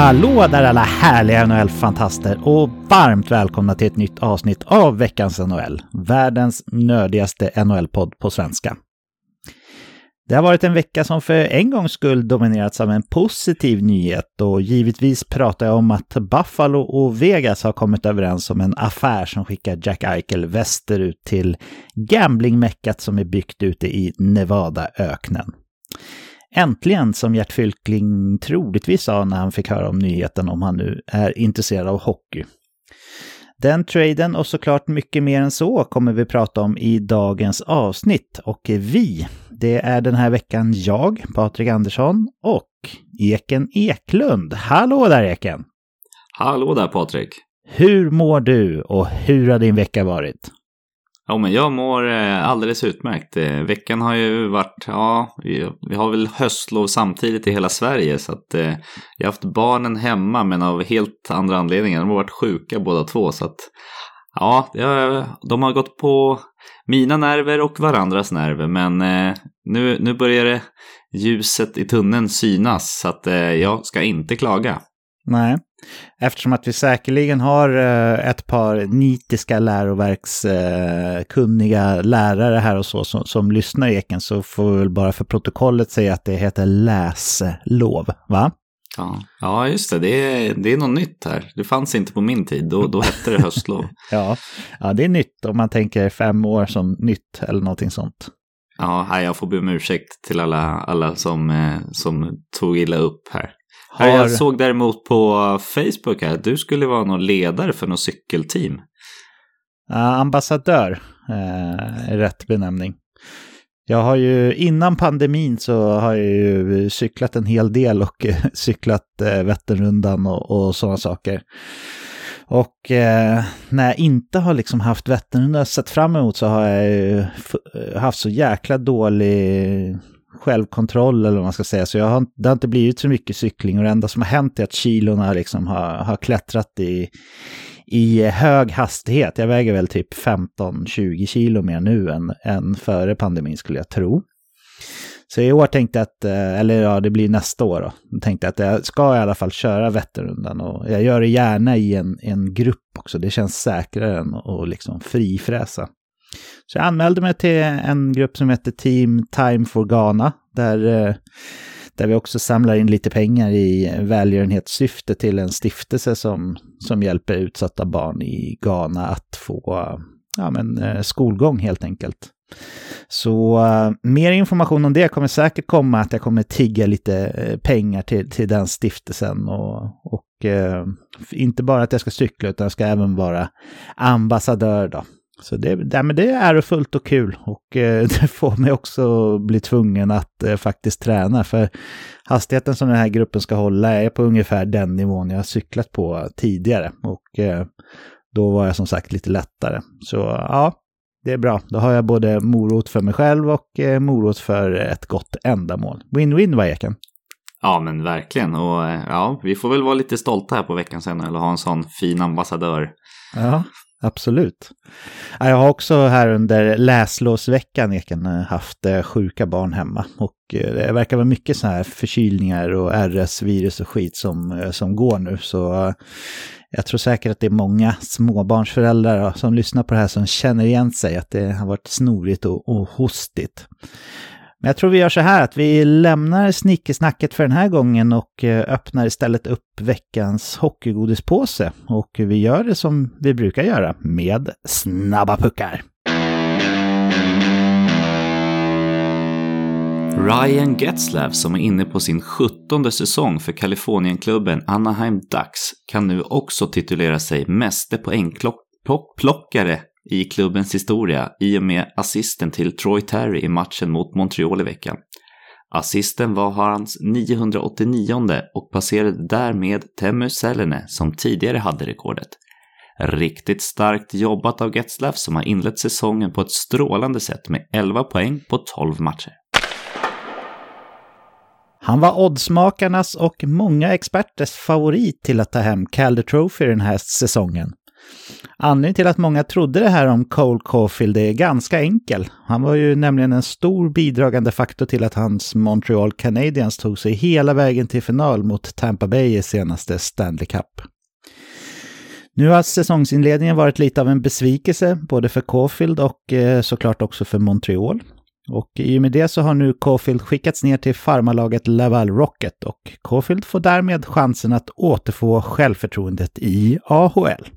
Hallå där alla härliga NHL-fantaster och varmt välkomna till ett nytt avsnitt av veckans NHL. Världens nördigaste NHL-podd på svenska. Det har varit en vecka som för en gångs skull dominerats av en positiv nyhet och givetvis pratar jag om att Buffalo och Vegas har kommit överens om en affär som skickar Jack Eichel västerut till gamblingmäckat som är byggt ute i Nevadaöknen. Äntligen, som Gert Fylkling troligtvis sa när han fick höra om nyheten om han nu är intresserad av hockey. Den traden och såklart mycket mer än så kommer vi prata om i dagens avsnitt. Och vi, det är den här veckan jag, Patrik Andersson och Eken Eklund. Hallå där Eken! Hallå där Patrik! Hur mår du och hur har din vecka varit? Ja, men jag mår eh, alldeles utmärkt. Eh, veckan har ju varit, ja, vi har väl höstlov samtidigt i hela Sverige så att eh, jag har haft barnen hemma men av helt andra anledningar. De har varit sjuka båda två så att ja, de har gått på mina nerver och varandras nerver men eh, nu, nu börjar det ljuset i tunneln synas så att jag ska inte klaga. Nej, eftersom att vi säkerligen har eh, ett par nitiska läroverkskunniga lärare här och så som, som lyssnar i Eken så får vi väl bara för protokollet säga att det heter läslov, va? Ja, ja just det. Det är, det är något nytt här. Det fanns inte på min tid. Då, då hette det höstlov. ja, ja, det är nytt om man tänker fem år som nytt eller någonting sånt. Ja, jag får be om ursäkt till alla, alla som, eh, som tog illa upp här. Har... Jag såg däremot på Facebook här att du skulle vara någon ledare för något cykelteam. Ja, ambassadör eh, är rätt benämning. Jag har ju innan pandemin så har jag ju cyklat en hel del och cyklat eh, Vätternrundan och, och sådana saker. Och eh, när jag inte har liksom haft Vätternrundan sett fram emot så har jag ju haft så jäkla dålig självkontroll eller vad man ska säga. Så jag har, det har inte blivit så mycket cykling och det enda som har hänt är att kilorna liksom har, har klättrat i, i hög hastighet. Jag väger väl typ 15-20 kilo mer nu än, än före pandemin skulle jag tro. Så i år tänkte jag att, eh, eller ja det blir nästa år då, jag tänkte att jag ska i alla fall köra Vätternrundan och jag gör det gärna i en, en grupp också. Det känns säkrare än att liksom frifräsa. Så jag anmälde mig till en grupp som heter Team Time for Ghana, där, eh, där vi också samlar in lite pengar i välgörenhetssyfte till en stiftelse som, som hjälper utsatta barn i Ghana att få ja, men, eh, skolgång helt enkelt. Så uh, mer information om det kommer säkert komma, att jag kommer tigga lite uh, pengar till, till den stiftelsen. Och, och uh, inte bara att jag ska cykla, utan jag ska även vara ambassadör då. Så det, det, men det är ärofullt och kul och eh, det får mig också bli tvungen att eh, faktiskt träna. För hastigheten som den här gruppen ska hålla är på ungefär den nivån jag har cyklat på tidigare. Och eh, då var jag som sagt lite lättare. Så ja, det är bra. Då har jag både morot för mig själv och morot för ett gott ändamål. Win-win, va Eken? Ja, men verkligen. Och ja, vi får väl vara lite stolta här på veckan sen eller ha en sån fin ambassadör. Ja, absolut. Jag har också här under läslovsveckan Eken haft eh, sjuka barn hemma. Och eh, det verkar vara mycket så här förkylningar och RS-virus och skit som, eh, som går nu. Så jag tror säkert att det är många småbarnsföräldrar som lyssnar på det här som känner igen sig att det har varit snorigt och, och hostigt. Men jag tror vi gör så här att vi lämnar snickesnacket för den här gången och eh, öppnar istället upp veckans hockeygodispåse. Och vi gör det som vi brukar göra, med snabba puckar. Ryan Getzlav som är inne på sin sjuttonde säsong för Kalifornienklubben Anaheim Ducks kan nu också titulera sig meste poängplockare i klubbens historia i och med assisten till Troy Terry i matchen mot Montreal i veckan. Assisten var hans 989 och passerade därmed Teemu Selene som tidigare hade rekordet. Riktigt starkt jobbat av Getzlaff som har inlett säsongen på ett strålande sätt med 11 poäng på 12 matcher. Han var oddsmakarnas och många experters favorit till att ta hem Calder Trophy den här säsongen. Anledningen till att många trodde det här om Cole Caulfield är ganska enkel. Han var ju nämligen en stor bidragande faktor till att hans Montreal Canadiens tog sig hela vägen till final mot Tampa Bay i senaste Stanley Cup. Nu har säsongsinledningen varit lite av en besvikelse, både för Caulfield och eh, såklart också för Montreal. Och i och med det så har nu Caulfield skickats ner till farmarlaget Laval Rocket och Caulfield får därmed chansen att återfå självförtroendet i AHL.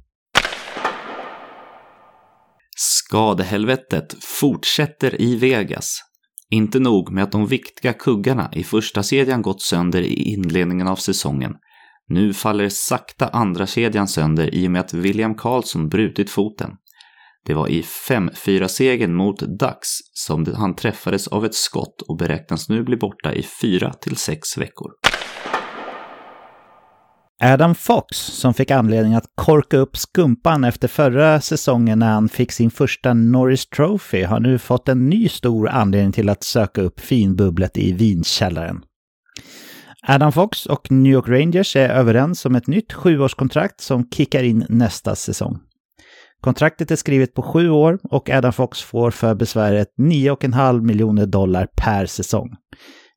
Skadehelvetet fortsätter i Vegas. Inte nog med att de viktiga kuggarna i första kedjan gått sönder i inledningen av säsongen. Nu faller sakta andra kedjan sönder i och med att William Karlsson brutit foten. Det var i 5-4-segern mot Ducks som han träffades av ett skott och beräknas nu bli borta i 4 6 veckor. Adam Fox, som fick anledning att korka upp skumpan efter förra säsongen när han fick sin första Norris Trophy, har nu fått en ny stor anledning till att söka upp finbubblet i vinkällaren. Adam Fox och New York Rangers är överens om ett nytt sjuårskontrakt som kickar in nästa säsong. Kontraktet är skrivet på sju år och Adam Fox får för besväret 9,5 miljoner dollar per säsong.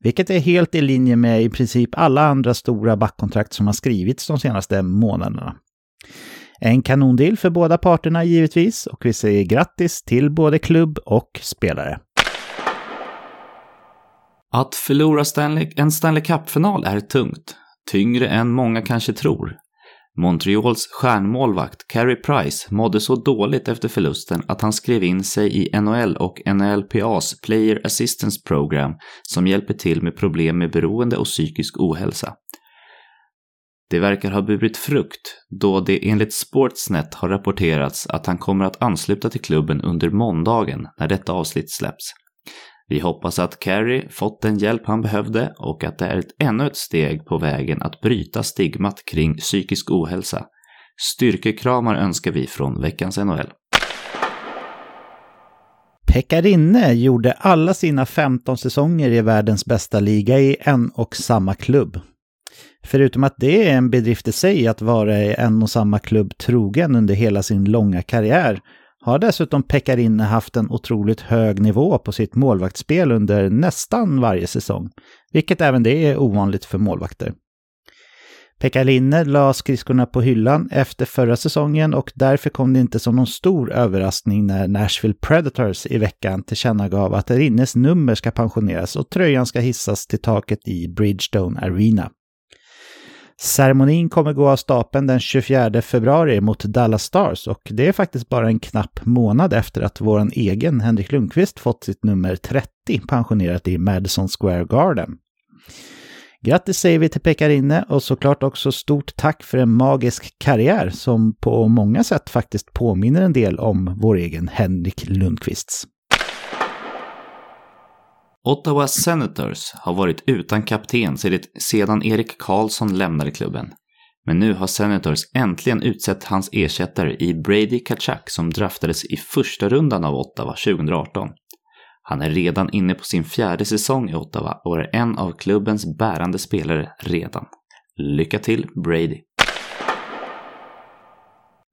Vilket är helt i linje med i princip alla andra stora backkontrakt som har skrivits de senaste månaderna. En kanondeal för båda parterna givetvis och vi säger grattis till både klubb och spelare. Att förlora Stanley, en Stanley Cup-final är tungt. Tyngre än många kanske tror. Montreals stjärnmålvakt Carey Price mådde så dåligt efter förlusten att han skrev in sig i NHL och NLPAs Player Assistance Program som hjälper till med problem med beroende och psykisk ohälsa. Det verkar ha burit frukt då det enligt Sportsnet har rapporterats att han kommer att ansluta till klubben under måndagen när detta avsnitt släpps. Vi hoppas att Carrie fått den hjälp han behövde och att det är ett ännu ett steg på vägen att bryta stigmat kring psykisk ohälsa. Styrkekramar önskar vi från veckans NHL. Pekarinne gjorde alla sina 15 säsonger i världens bästa liga i en och samma klubb. Förutom att det är en bedrift i sig att vara i en och samma klubb trogen under hela sin långa karriär har dessutom Pekarinne haft en otroligt hög nivå på sitt målvaktsspel under nästan varje säsong, vilket även det är ovanligt för målvakter. Pekarinne la skridskorna på hyllan efter förra säsongen och därför kom det inte som någon stor överraskning när Nashville Predators i veckan tillkännagav att Rinnes nummer ska pensioneras och tröjan ska hissas till taket i Bridgestone Arena. Ceremonin kommer gå av stapeln den 24 februari mot Dallas Stars och det är faktiskt bara en knapp månad efter att vår egen Henrik Lundqvist fått sitt nummer 30 pensionerat i Madison Square Garden. Grattis säger vi till Pekarinne och såklart också stort tack för en magisk karriär som på många sätt faktiskt påminner en del om vår egen Henrik Lundqvists. Ottawa Senators har varit utan kapten sedan Erik Karlsson lämnade klubben. Men nu har Senators äntligen utsett hans ersättare i Brady Kachak som draftades i första rundan av Ottawa 2018. Han är redan inne på sin fjärde säsong i Ottawa och är en av klubbens bärande spelare redan. Lycka till Brady!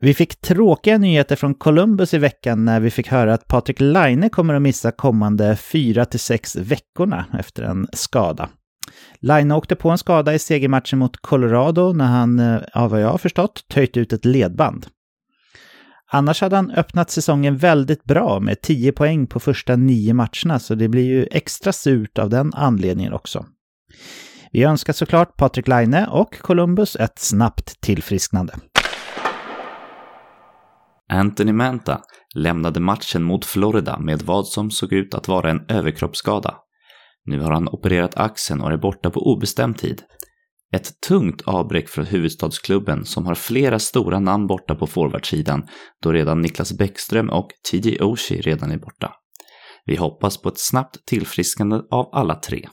Vi fick tråkiga nyheter från Columbus i veckan när vi fick höra att Patrik Laine kommer att missa kommande 4-6 veckorna efter en skada. Laine åkte på en skada i segermatchen mot Colorado när han, eh, av vad jag har förstått, töjt ut ett ledband. Annars hade han öppnat säsongen väldigt bra med 10 poäng på första nio matcherna, så det blir ju extra surt av den anledningen också. Vi önskar såklart Patrik Laine och Columbus ett snabbt tillfrisknande. Anthony Manta lämnade matchen mot Florida med vad som såg ut att vara en överkroppsskada. Nu har han opererat axeln och är borta på obestämd tid. Ett tungt avbräck för huvudstadsklubben som har flera stora namn borta på forwardsidan då redan Niklas Bäckström och TJ Oshie redan är borta. Vi hoppas på ett snabbt tillfrisknande av alla tre.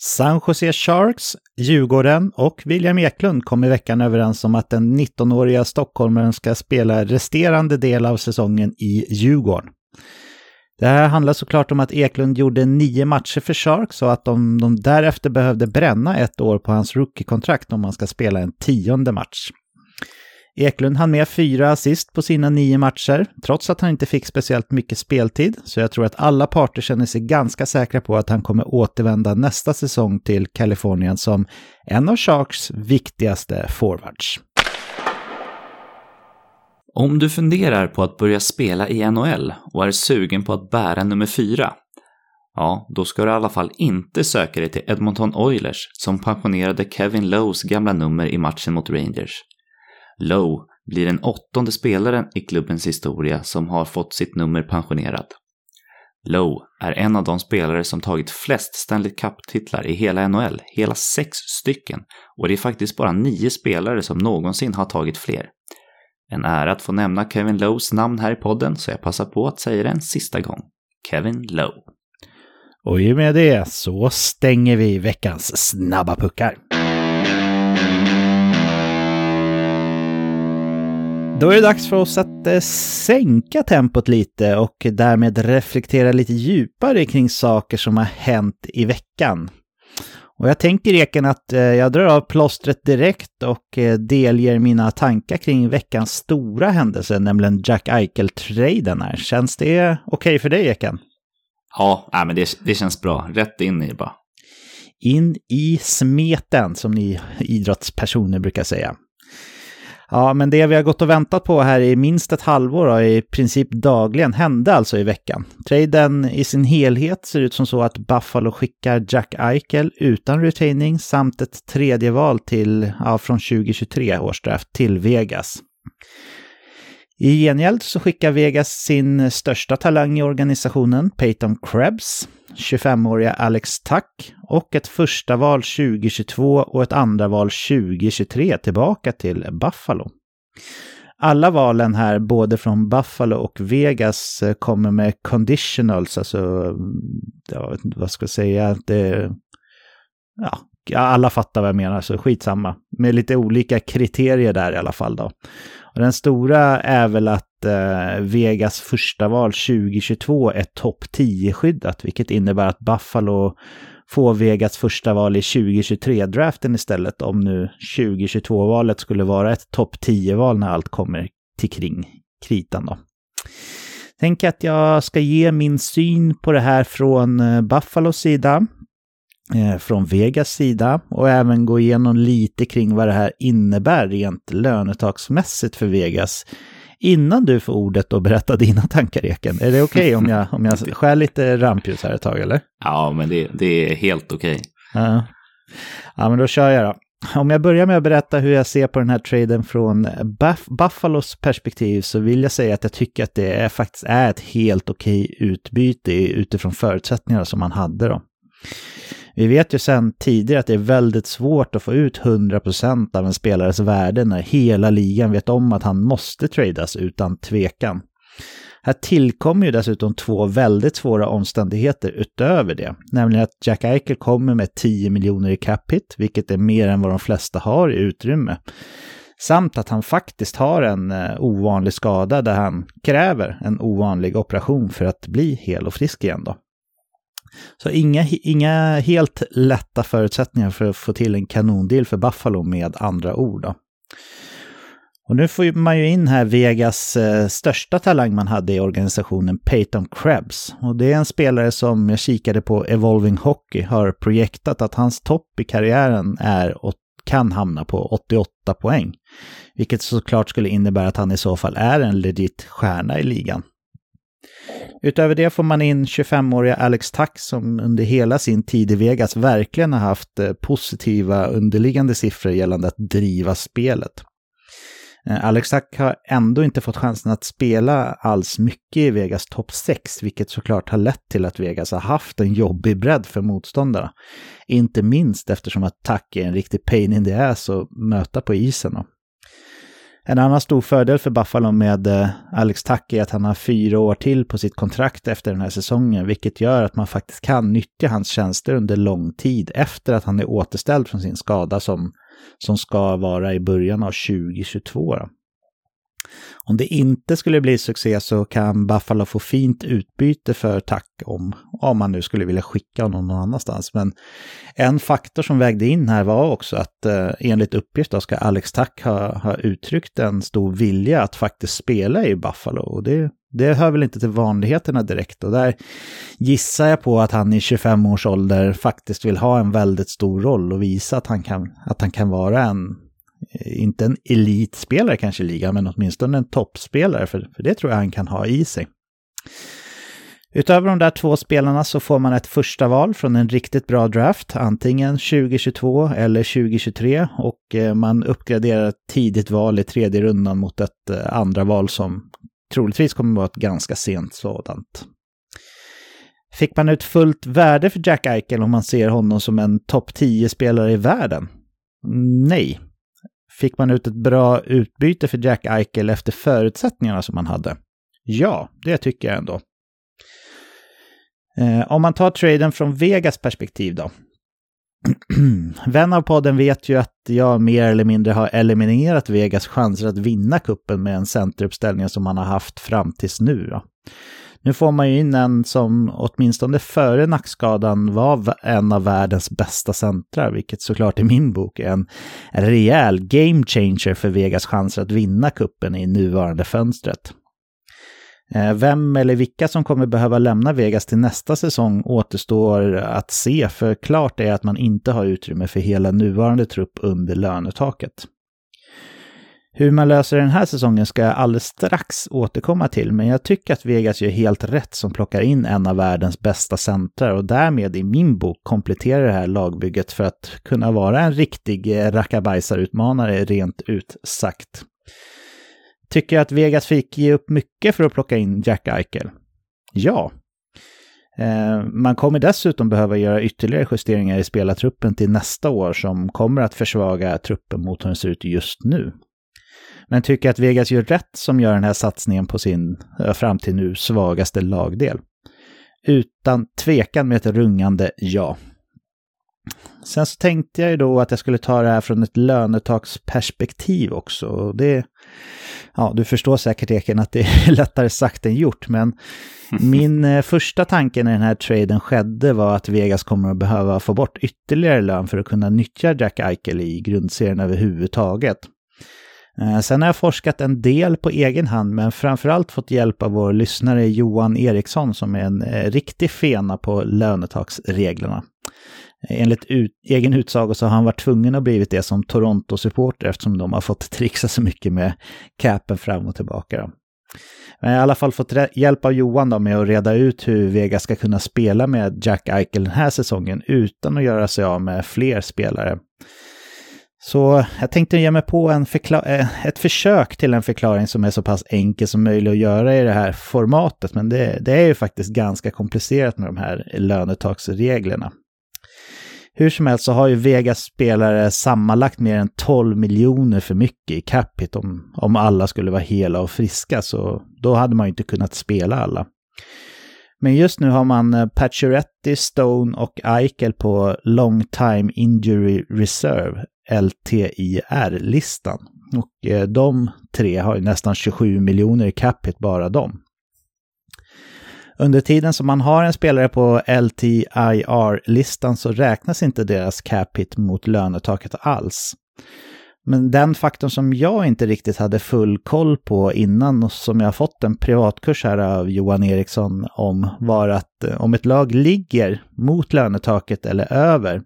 San Jose Sharks, Djurgården och William Eklund kom i veckan överens om att den 19-åriga stockholmaren ska spela resterande del av säsongen i Djurgården. Det här handlar såklart om att Eklund gjorde nio matcher för Sharks och att de, de därefter behövde bränna ett år på hans rookie-kontrakt om han ska spela en tionde match. Eklund hann med fyra assist på sina nio matcher, trots att han inte fick speciellt mycket speltid, så jag tror att alla parter känner sig ganska säkra på att han kommer återvända nästa säsong till Kalifornien som en av Sharks viktigaste forwards. Om du funderar på att börja spela i NHL och är sugen på att bära nummer fyra, ja, då ska du i alla fall inte söka dig till Edmonton Oilers som pensionerade Kevin Lowes gamla nummer i matchen mot Rangers. Lowe blir den åttonde spelaren i klubbens historia som har fått sitt nummer pensionerat. Lowe är en av de spelare som tagit flest Stanley Cup-titlar i hela NHL, hela sex stycken, och det är faktiskt bara nio spelare som någonsin har tagit fler. En ära att få nämna Kevin Lowes namn här i podden, så jag passar på att säga det en sista gång. Kevin Lowe. Och i och med det så stänger vi veckans snabba puckar. Då är det dags för oss att eh, sänka tempot lite och därmed reflektera lite djupare kring saker som har hänt i veckan. Och jag tänker Eken att eh, jag drar av plåstret direkt och eh, delger mina tankar kring veckans stora händelse, nämligen Jack Eichel-traden här. Känns det okej okay för dig Eken? Ja, men det, det känns bra. Rätt in i bara. In i smeten, som ni idrottspersoner brukar säga. Ja, men det vi har gått och väntat på här i minst ett halvår och i princip dagligen hände alltså i veckan. Traden i sin helhet ser ut som så att Buffalo skickar Jack Eichel utan retaining samt ett tredje val till, ja, från 2023 års draft till Vegas. I gengäld så skickar Vegas sin största talang i organisationen, Peyton Krebs, 25-åriga Alex Tuck och ett första val 2022 och ett andra val 2023 tillbaka till Buffalo. Alla valen här, både från Buffalo och Vegas, kommer med conditionals, alltså, ja, vad ska jag säga, det, ja, alla fattar vad jag menar, så skitsamma. Med lite olika kriterier där i alla fall då. Och den stora är väl att eh, Vegas första val 2022 är topp 10-skyddat, vilket innebär att Buffalo får Vegas första val i 2023-draften istället, om nu 2022-valet skulle vara ett topp 10-val när allt kommer till kring kritan då. Tänk att jag ska ge min syn på det här från eh, Buffalos sida. Eh, från Vegas sida och även gå igenom lite kring vad det här innebär rent lönetaksmässigt för Vegas innan du får ordet och berätta dina tankar, Eken. Är det okej okay om jag, om jag skär lite rampljus här ett tag, eller? Ja, men det, det är helt okej. Okay. Ja. ja, men då kör jag då. Om jag börjar med att berätta hur jag ser på den här traden från Buff Buffalos perspektiv så vill jag säga att jag tycker att det är, faktiskt är ett helt okej utbyte utifrån förutsättningarna som man hade då. Vi vet ju sedan tidigare att det är väldigt svårt att få ut 100% av en spelares värde när hela ligan vet om att han måste tradas utan tvekan. Här tillkommer ju dessutom två väldigt svåra omständigheter utöver det, nämligen att Jack Eichel kommer med 10 miljoner i cap hit, vilket är mer än vad de flesta har i utrymme. Samt att han faktiskt har en eh, ovanlig skada där han kräver en ovanlig operation för att bli hel och frisk igen då. Så inga, inga helt lätta förutsättningar för att få till en kanondeal för Buffalo med andra ord. Då. Och nu får man ju in här Vegas eh, största talang man hade i organisationen, Peyton Krebs. Och det är en spelare som jag kikade på Evolving Hockey har projektat att hans topp i karriären är och kan hamna på 88 poäng. Vilket såklart skulle innebära att han i så fall är en legit stjärna i ligan. Utöver det får man in 25-åriga Alex Tack som under hela sin tid i Vegas verkligen har haft eh, positiva underliggande siffror gällande att driva spelet. Eh, Alex Tack har ändå inte fått chansen att spela alls mycket i Vegas topp 6, vilket såklart har lett till att Vegas har haft en jobbig bredd för motståndarna. Inte minst eftersom att Tack är en riktig pain in the ass att möta på isen. En annan stor fördel för Buffalo med eh, Alex Tack är att han har fyra år till på sitt kontrakt efter den här säsongen, vilket gör att man faktiskt kan nyttja hans tjänster under lång tid efter att han är återställd från sin skada som, som ska vara i början av 2022. Då. Om det inte skulle bli succé så kan Buffalo få fint utbyte för Tack om, om man nu skulle vilja skicka honom någon annanstans. Men en faktor som vägde in här var också att eh, enligt uppgift då ska Alex Tack ha, ha uttryckt en stor vilja att faktiskt spela i Buffalo. Och det, det hör väl inte till vanligheterna direkt. Och där gissar jag på att han i 25 års ålder faktiskt vill ha en väldigt stor roll och visa att han kan, att han kan vara en Eh, inte en elitspelare kanske i ligan, men åtminstone en toppspelare, för, för det tror jag han kan ha i sig. Utöver de där två spelarna så får man ett första val från en riktigt bra draft, antingen 2022 eller 2023 och eh, man uppgraderar ett tidigt val i tredje rundan mot ett eh, andra val som troligtvis kommer att vara ett ganska sent sådant. Fick man ut fullt värde för Jack Eichel om man ser honom som en topp 10-spelare i världen? Nej, Fick man ut ett bra utbyte för Jack Eichel efter förutsättningarna som man hade? Ja, det tycker jag ändå. Eh, om man tar traden från Vegas perspektiv då. Vän av podden vet ju att jag mer eller mindre har eliminerat Vegas chanser att vinna kuppen med en centeruppställning som man har haft fram tills nu. Då. Nu får man ju in en som åtminstone före nackskadan var en av världens bästa centrar, vilket såklart i min bok är en rejäl game changer för Vegas chanser att vinna kuppen i nuvarande fönstret. Eh, vem eller vilka som kommer behöva lämna Vegas till nästa säsong återstår att se, för klart är att man inte har utrymme för hela nuvarande trupp under lönetaket. Hur man löser den här säsongen ska jag alldeles strax återkomma till, men jag tycker att Vegas gör helt rätt som plockar in en av världens bästa centrar och därmed i min bok kompletterar det här lagbygget för att kunna vara en riktig eh, rackabajsarutmanare rent ut sagt. Tycker jag att Vegas fick ge upp mycket för att plocka in Jack Eichel? Ja. Eh, man kommer dessutom behöva göra ytterligare justeringar i spelartruppen till nästa år som kommer att försvaga truppen mot hur den ser ut just nu. Men tycker att Vegas gör rätt som gör den här satsningen på sin fram till nu svagaste lagdel. Utan tvekan med ett rungande ja. Sen så tänkte jag ju då att jag skulle ta det här från ett lönetaksperspektiv också. Det, ja, du förstår säkert Eken att det är lättare sagt än gjort, men min eh, första tanke när den här traden skedde var att Vegas kommer att behöva få bort ytterligare lön för att kunna nyttja Jack Eichel i grundserien överhuvudtaget. Eh, sen har jag forskat en del på egen hand, men framförallt fått hjälp av vår lyssnare Johan Eriksson som är en eh, riktig fena på lönetaksreglerna. Eh, enligt ut, egen utsago så har han varit tvungen att blivit det som Toronto-supporter eftersom de har fått trixa så mycket med capen fram och tillbaka. Då. Men jag har i alla fall fått hjälp av Johan då med att reda ut hur Vega ska kunna spela med Jack Eichel den här säsongen utan att göra sig av med fler spelare. Så jag tänkte ge mig på en eh, ett försök till en förklaring som är så pass enkel som möjligt att göra i det här formatet. Men det, det är ju faktiskt ganska komplicerat med de här lönetaksreglerna. Hur som helst så har ju Vegas spelare sammanlagt mer än 12 miljoner för mycket i capit om, om alla skulle vara hela och friska. Så då hade man ju inte kunnat spela alla. Men just nu har man eh, Pacioretty, Stone och Eichel på Long Time Injury Reserve, LTIR-listan. Och eh, de tre har ju nästan 27 miljoner i capita bara de. Under tiden som man har en spelare på LTIR-listan så räknas inte deras capita mot lönetaket alls. Men den faktorn som jag inte riktigt hade full koll på innan och som jag fått en privatkurs här av Johan Eriksson om var att eh, om ett lag ligger mot lönetaket eller över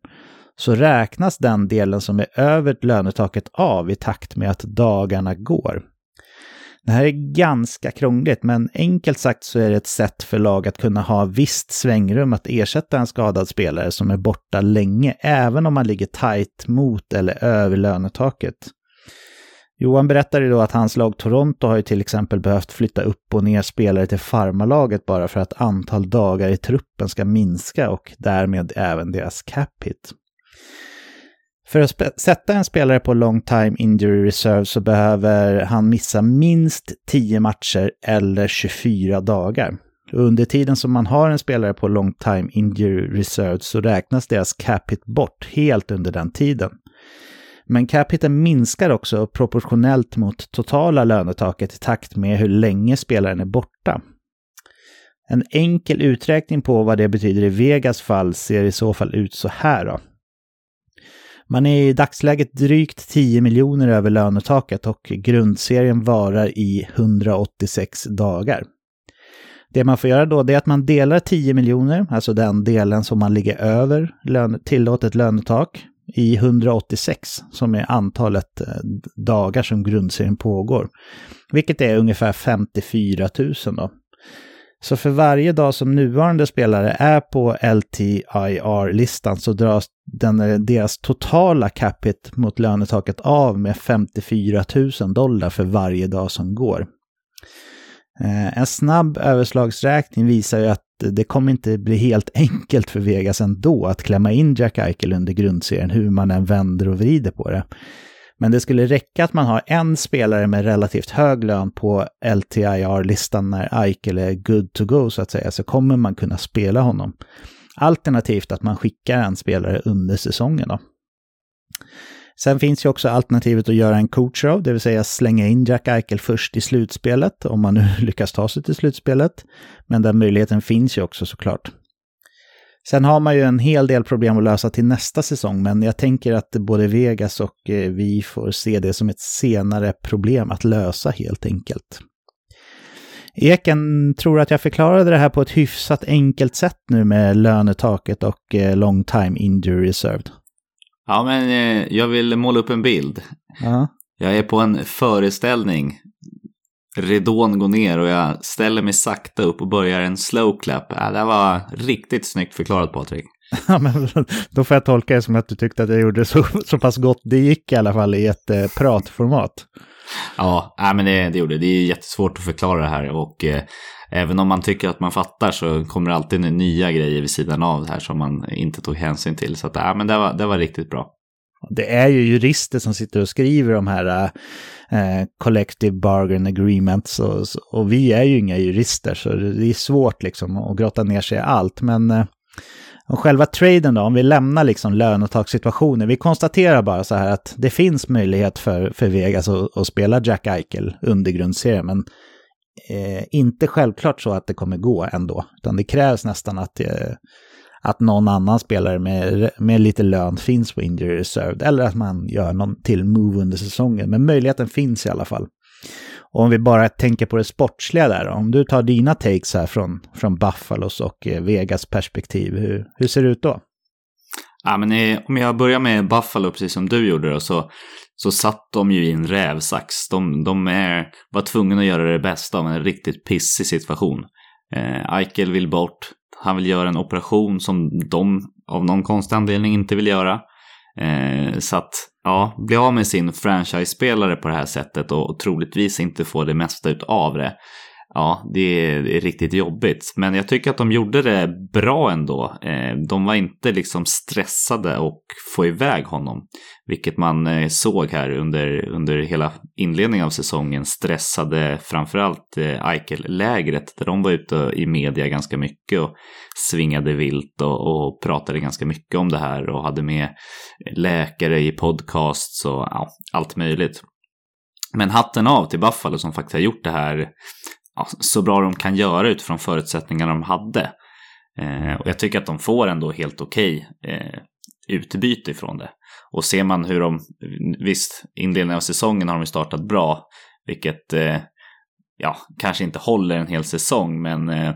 så räknas den delen som är över lönetaket av i takt med att dagarna går. Det här är ganska krångligt, men enkelt sagt så är det ett sätt för lag att kunna ha visst svängrum att ersätta en skadad spelare som är borta länge, även om man ligger tajt mot eller över lönetaket. Johan berättade då att hans lag Toronto har ju till exempel behövt flytta upp och ner spelare till farmarlaget bara för att antal dagar i truppen ska minska och därmed även deras cap hit. För att sätta en spelare på long time injury reserve så behöver han missa minst 10 matcher eller 24 dagar. Under tiden som man har en spelare på long time injury reserve så räknas deras cap hit bort helt under den tiden. Men capiten minskar också proportionellt mot totala lönetaket i takt med hur länge spelaren är borta. En enkel uträkning på vad det betyder i Vegas fall ser i så fall ut så här då. Man är i dagsläget drygt 10 miljoner över lönetaket och grundserien varar i 186 dagar. Det man får göra då är att man delar 10 miljoner, alltså den delen som man ligger över lön, tillåtet lönetak, i 186 som är antalet eh, dagar som grundserien pågår. Vilket är ungefär 54 000 då. Så för varje dag som nuvarande spelare är på LTIR-listan så dras den, deras totala capita mot lönetaket av med 54 000 dollar för varje dag som går. Eh, en snabb överslagsräkning visar ju att det kommer inte bli helt enkelt för Vegas ändå att klämma in Jack Eichel under grundserien hur man än vänder och vrider på det. Men det skulle räcka att man har en spelare med relativt hög lön på LTIR-listan när Eichel är good to go så att säga, så kommer man kunna spela honom. Alternativt att man skickar en spelare under säsongen då. Sen finns ju också alternativet att göra en coach av, det vill säga slänga in Jack Eichel först i slutspelet, om man nu lyckas ta sig till slutspelet. Men den möjligheten finns ju också såklart. Sen har man ju en hel del problem att lösa till nästa säsong, men jag tänker att både Vegas och eh, vi får se det som ett senare problem att lösa helt enkelt. Eken tror att jag förklarade det här på ett hyfsat enkelt sätt nu med lönetaket och eh, long time injury reserved. Ja, men eh, jag vill måla upp en bild. Ja. Jag är på en föreställning. Ridån går ner och jag ställer mig sakta upp och börjar en slow clap. Ja, det var riktigt snyggt förklarat Patrik. Ja, men då får jag tolka det som att du tyckte att jag gjorde så, så pass gott det gick i alla fall i ett eh, pratformat. Ja, nej, men det, det gjorde det. Det är jättesvårt att förklara det här och eh, även om man tycker att man fattar så kommer det alltid nya grejer vid sidan av det här som man inte tog hänsyn till. Så att, ja, men det var, det var riktigt bra. Det är ju jurister som sitter och skriver de här eh, collective bargain agreements och, och, vi är ju inga jurister så det är svårt liksom att grotta ner sig i allt. Men eh, och själva traden då, om vi lämnar liksom lönetagssituationen, vi konstaterar bara så här att det finns möjlighet för, för Vegas att, att spela Jack Eichel undergrundserie men eh, inte självklart så att det kommer gå ändå, utan det krävs nästan att, eh, att någon annan spelare med, med lite lön finns på injury reserved, eller att man gör någon till move under säsongen, men möjligheten finns i alla fall. Och om vi bara tänker på det sportsliga där, om du tar dina takes här från, från Buffalos och eh, Vegas perspektiv, hur, hur ser det ut då? Ja, men om jag börjar med Buffalo, precis som du gjorde då, så, så satt de ju i en rävsax. De, de är, var tvungna att göra det bästa av en riktigt pissig situation. Eh, Eichel vill bort, han vill göra en operation som de av någon konstig anledning inte vill göra. Eh, så att, ja, bli av med sin franchise-spelare på det här sättet och, och troligtvis inte få det mesta av det. Ja, det är, det är, riktigt jobbigt. Men jag tycker att de gjorde det bra ändå. Eh, de var inte liksom stressade och få iväg honom. Vilket man eh, såg här under, under hela inledningen av säsongen. Stressade framförallt eh, Eichel-lägret. Där de var ute i media ganska mycket och svingade vilt och, och pratade ganska mycket om det här. Och hade med läkare i podcasts och ja, allt möjligt. Men hatten av till Buffalo som faktiskt har gjort det här ja, så bra de kan göra utifrån förutsättningarna de hade. Eh, och jag tycker att de får ändå helt okej okay, eh, utbyte ifrån det. Och ser man hur de, visst, inledningen av säsongen har de startat bra, vilket eh, ja, kanske inte håller en hel säsong, men eh,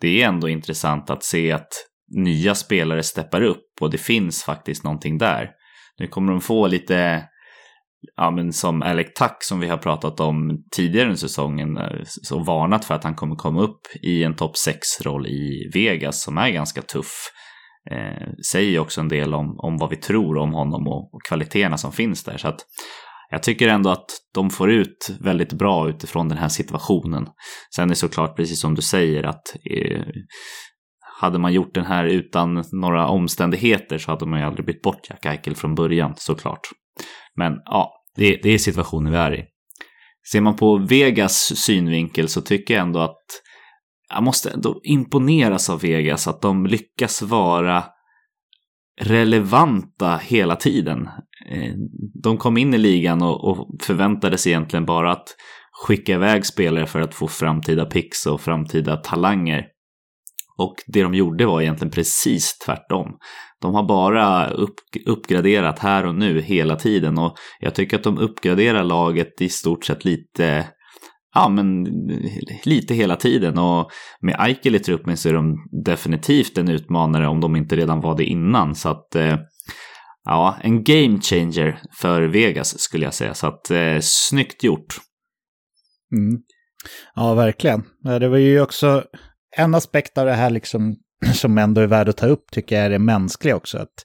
det är ändå intressant att se att nya spelare steppar upp och det finns faktiskt någonting där. Nu kommer de få lite ja, men som Alec Tuck som vi har pratat om tidigare i säsongen så varnat för att han kommer komma upp i en topp 6-roll i Vegas som är ganska tuff. Eh, säger också en del om, om vad vi tror om honom och, och kvaliteterna som finns där. Så att jag tycker ändå att de får ut väldigt bra utifrån den här situationen. Sen är det såklart, precis som du säger, att eh, hade man gjort den här utan några omständigheter så hade man ju aldrig bytt bort Jack Eichel från början såklart. Men ja, det, det är situationen vi är i. Ser man på Vegas synvinkel så tycker jag ändå att jag måste ändå imponeras av Vegas att de lyckas vara relevanta hela tiden. Eh, de kom in i ligan och, förväntades egentligen bara att skicka iväg spelare för att få framtida picks och framtida talanger. Och det de gjorde var egentligen precis tvärtom. De har bara upp, uppgraderat här och nu hela tiden och jag tycker att de uppgraderar laget i stort sett lite ja, men lite hela tiden. Och med Eichel i truppen så är de definitivt en utmanare om de inte redan var det innan. Så att, eh, ja, en game changer för Vegas skulle jag säga. Så att, eh, snyggt gjort. Mm. Ja, verkligen. Det var ju också en aspekt av det här liksom som ändå är värd att ta upp tycker jag är det mänskliga också. Att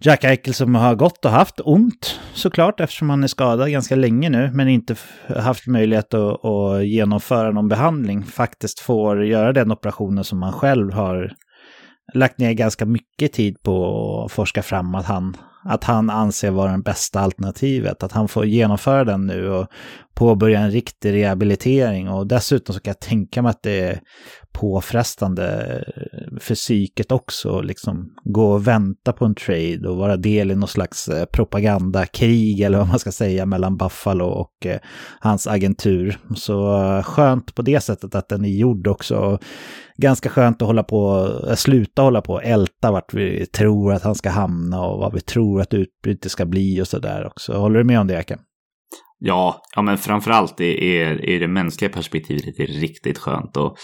Jack Eichel som har gått och haft ont såklart eftersom han är skadad ganska länge nu men inte haft möjlighet att, att genomföra någon behandling faktiskt får göra den operationen som han själv har lagt ner ganska mycket tid på att forska fram att han, att han anser vara det bästa alternativet. Att han får genomföra den nu och påbörja en riktig rehabilitering. Och dessutom så kan jag tänka mig att det är påfrestande för psyket också. Liksom gå och vänta på en trade och vara del i någon slags eh, propagandakrig eller vad man ska säga mellan Buffalo och eh, hans agentur. Så eh, skönt på det sättet att den är gjord också. Ganska skönt att hålla på, sluta hålla på och älta vart vi tror att han ska hamna och vad vi tror att utbytet ska bli och sådär också. Håller du med om det, Eken? Ja, ja men framförallt är, är, det mänskliga perspektivet det är riktigt skönt. Och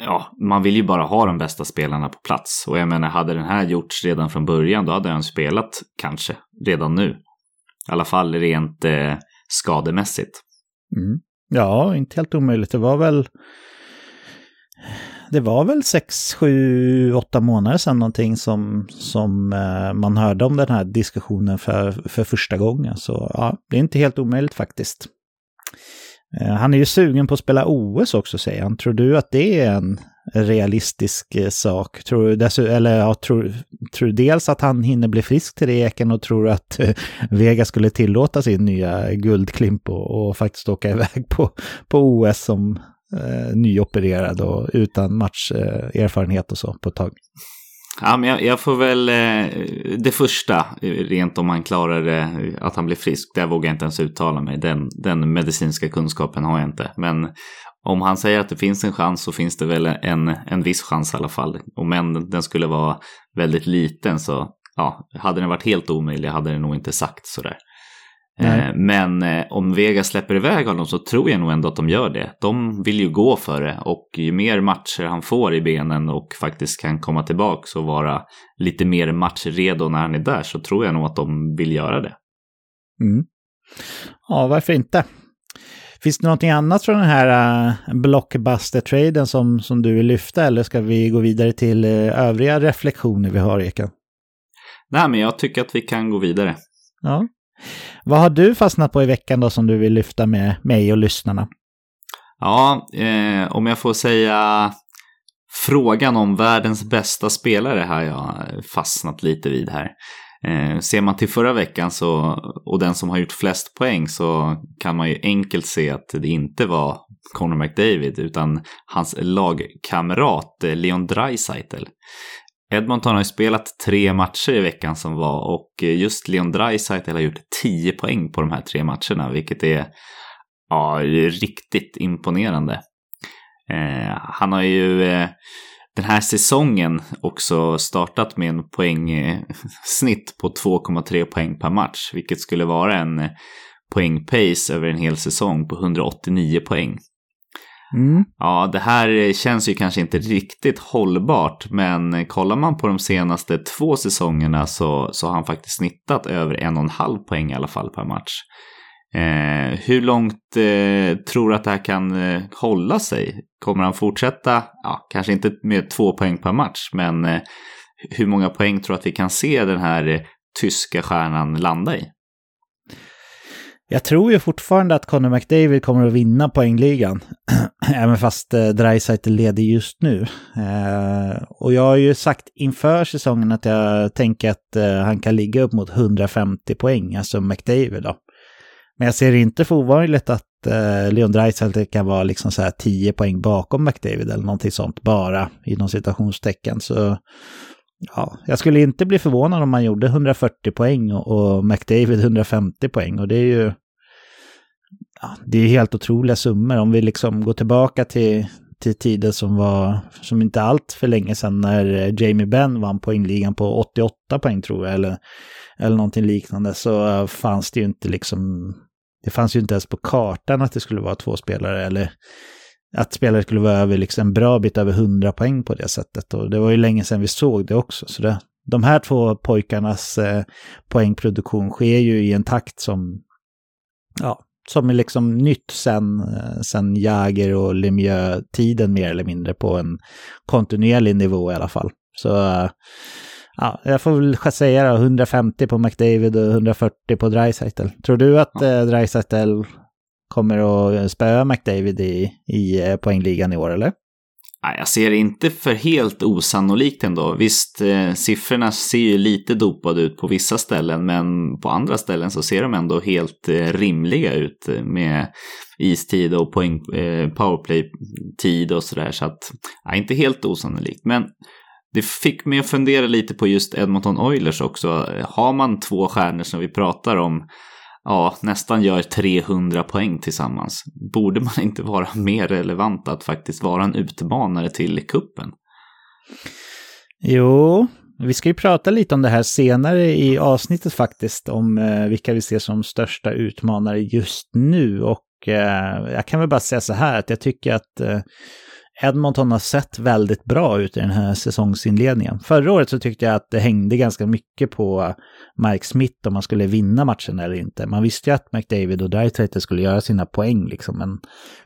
ja, man vill ju bara ha de bästa spelarna på plats. Och jag menar, hade den här gjorts redan från början, då hade han spelat kanske redan nu. I alla fall rent eh, skademässigt. Mm. Ja, inte helt omöjligt. Det var väl det var väl sex, sju, åtta månader sedan någonting som, som eh, man hörde om den här diskussionen för, för första gången. Så ja, det är inte helt omöjligt faktiskt. Eh, han är ju sugen på att spela OS också säger han. Tror du att det är en realistisk eh, sak? Tror du, dess, eller ja, tror, tror du dels att han hinner bli frisk till det eken och tror att Vega skulle tillåta sin nya guldklimp och, och faktiskt åka iväg på, på OS som eh, nyopererad och utan matcherfarenhet och så på ett tag. Ja, men jag, jag, får väl eh, det första, rent om han klarar det, att han blir frisk, där vågar jag inte ens uttala mig. Den, den medicinska kunskapen har jag inte. Men om han säger att det finns en chans så finns det väl en, en viss chans i alla fall. Om än den skulle vara väldigt liten så, ja, hade den varit helt omöjlig hade den nog inte sagt sådär. Eh, men eh, om Vegas släpper iväg honom så tror jag nog ändå att de gör det. De vill ju gå för det och ju mer matcher han får i benen och faktiskt kan komma tillbaka och vara lite mer matchredo när han är där så tror jag nog att de vill göra det. Mm. Ja, varför inte? Finns det någonting annat från den här uh, blockbuster-traden som, som du vill lyfta eller ska vi gå vidare till uh, övriga reflektioner vi har, Eka? Nej, men jag tycker att vi kan gå vidare. Ja, vad har du fastnat på i veckan då som du vill lyfta med mig och lyssnarna? Ja, eh, om jag får säga frågan om världens bästa spelare har jag fastnat lite vid här. Eh, ser man till förra veckan så, och den som har gjort flest poäng så kan man ju enkelt se att det inte var Conor McDavid utan hans lagkamrat eh, Leon Draisaitl. Edmonton har ju spelat tre matcher i veckan som var och eh, just Leon Draisaitl har gjort 10 poäng på de här tre matcherna, vilket är ja, riktigt imponerande. Eh, han har ju eh, den här säsongen också startat med en poängsnitt på 2,3 poäng per match, vilket skulle vara en poängpace över en hel säsong på 189 poäng. Mm. Ja, det här känns ju kanske inte riktigt hållbart, men kollar man på de senaste två säsongerna så, så har han faktiskt snittat över en och en halv poäng i alla fall per match. Eh, hur långt eh, tror du att det här kan eh, hålla sig? Kommer han fortsätta, ja, kanske inte med två poäng per match, men eh, hur många poäng tror du att vi kan se den här eh, tyska stjärnan landa i? Jag tror ju fortfarande att Conor McDavid kommer att vinna poängligan. Även fast eh, Dreisaitl leder just nu. Eh, och jag har ju sagt inför säsongen att jag tänker att eh, han kan ligga upp mot 150 poäng, alltså McDavid då. Men jag ser inte för ovanligt att eh, Leon Dreisaitl kan vara liksom så här 10 poäng bakom McDavid eller någonting sånt bara inom citationstecken. Så Ja, jag skulle inte bli förvånad om man gjorde 140 poäng och, och McDavid 150 poäng. Och det är ju... Ja, det är helt otroliga summor. Om vi liksom går tillbaka till, till tider som var, som inte allt för länge sedan när eh, Jamie Benn vann poängligan på 88 poäng tror jag, eller, eller någonting liknande, så fanns det ju inte liksom, det fanns ju inte ens på kartan att det skulle vara två spelare, eller att spelare skulle vara över liksom en bra bit över 100 poäng på det sättet. Och det var ju länge sedan vi såg det också. Så det, de här två pojkarnas eh, poängproduktion sker ju i en takt som, ja, som är liksom nytt sen, eh, sen Jäger och Lemieux-tiden mer eller mindre på en kontinuerlig nivå i alla fall. Så eh, ja, jag får väl säga då, 150 på McDavid och 140 på Dreisaitl. Tror du att ja. eh, Dreisaitl kommer att spöa McDavid i, i poängligan i år, eller? Jag ser det inte för helt osannolikt ändå. Visst, eh, siffrorna ser ju lite dopade ut på vissa ställen, men på andra ställen så ser de ändå helt eh, rimliga ut eh, med istid och poäng, powerplay-tid och sådär. Så att, ja, inte helt osannolikt. Men det fick mig att fundera lite på just Edmonton Oilers också. Har man två stjärnor som vi pratar om ja, nästan gör 300 poäng tillsammans. Borde man inte vara mer relevant att faktiskt vara en utmanare till kuppen? Jo, vi ska ju prata lite om det här senare i avsnittet faktiskt, om eh, vilka vi ser som största utmanare just nu. Och eh, jag kan väl bara säga så här att jag tycker att eh, Edmonton har sett väldigt bra ut i den här säsongsinledningen. Förra året så tyckte jag att det hängde ganska mycket på Mike Smith om man skulle vinna matchen eller inte. Man visste ju att McDavid och Dreisaitl skulle göra sina poäng liksom, men,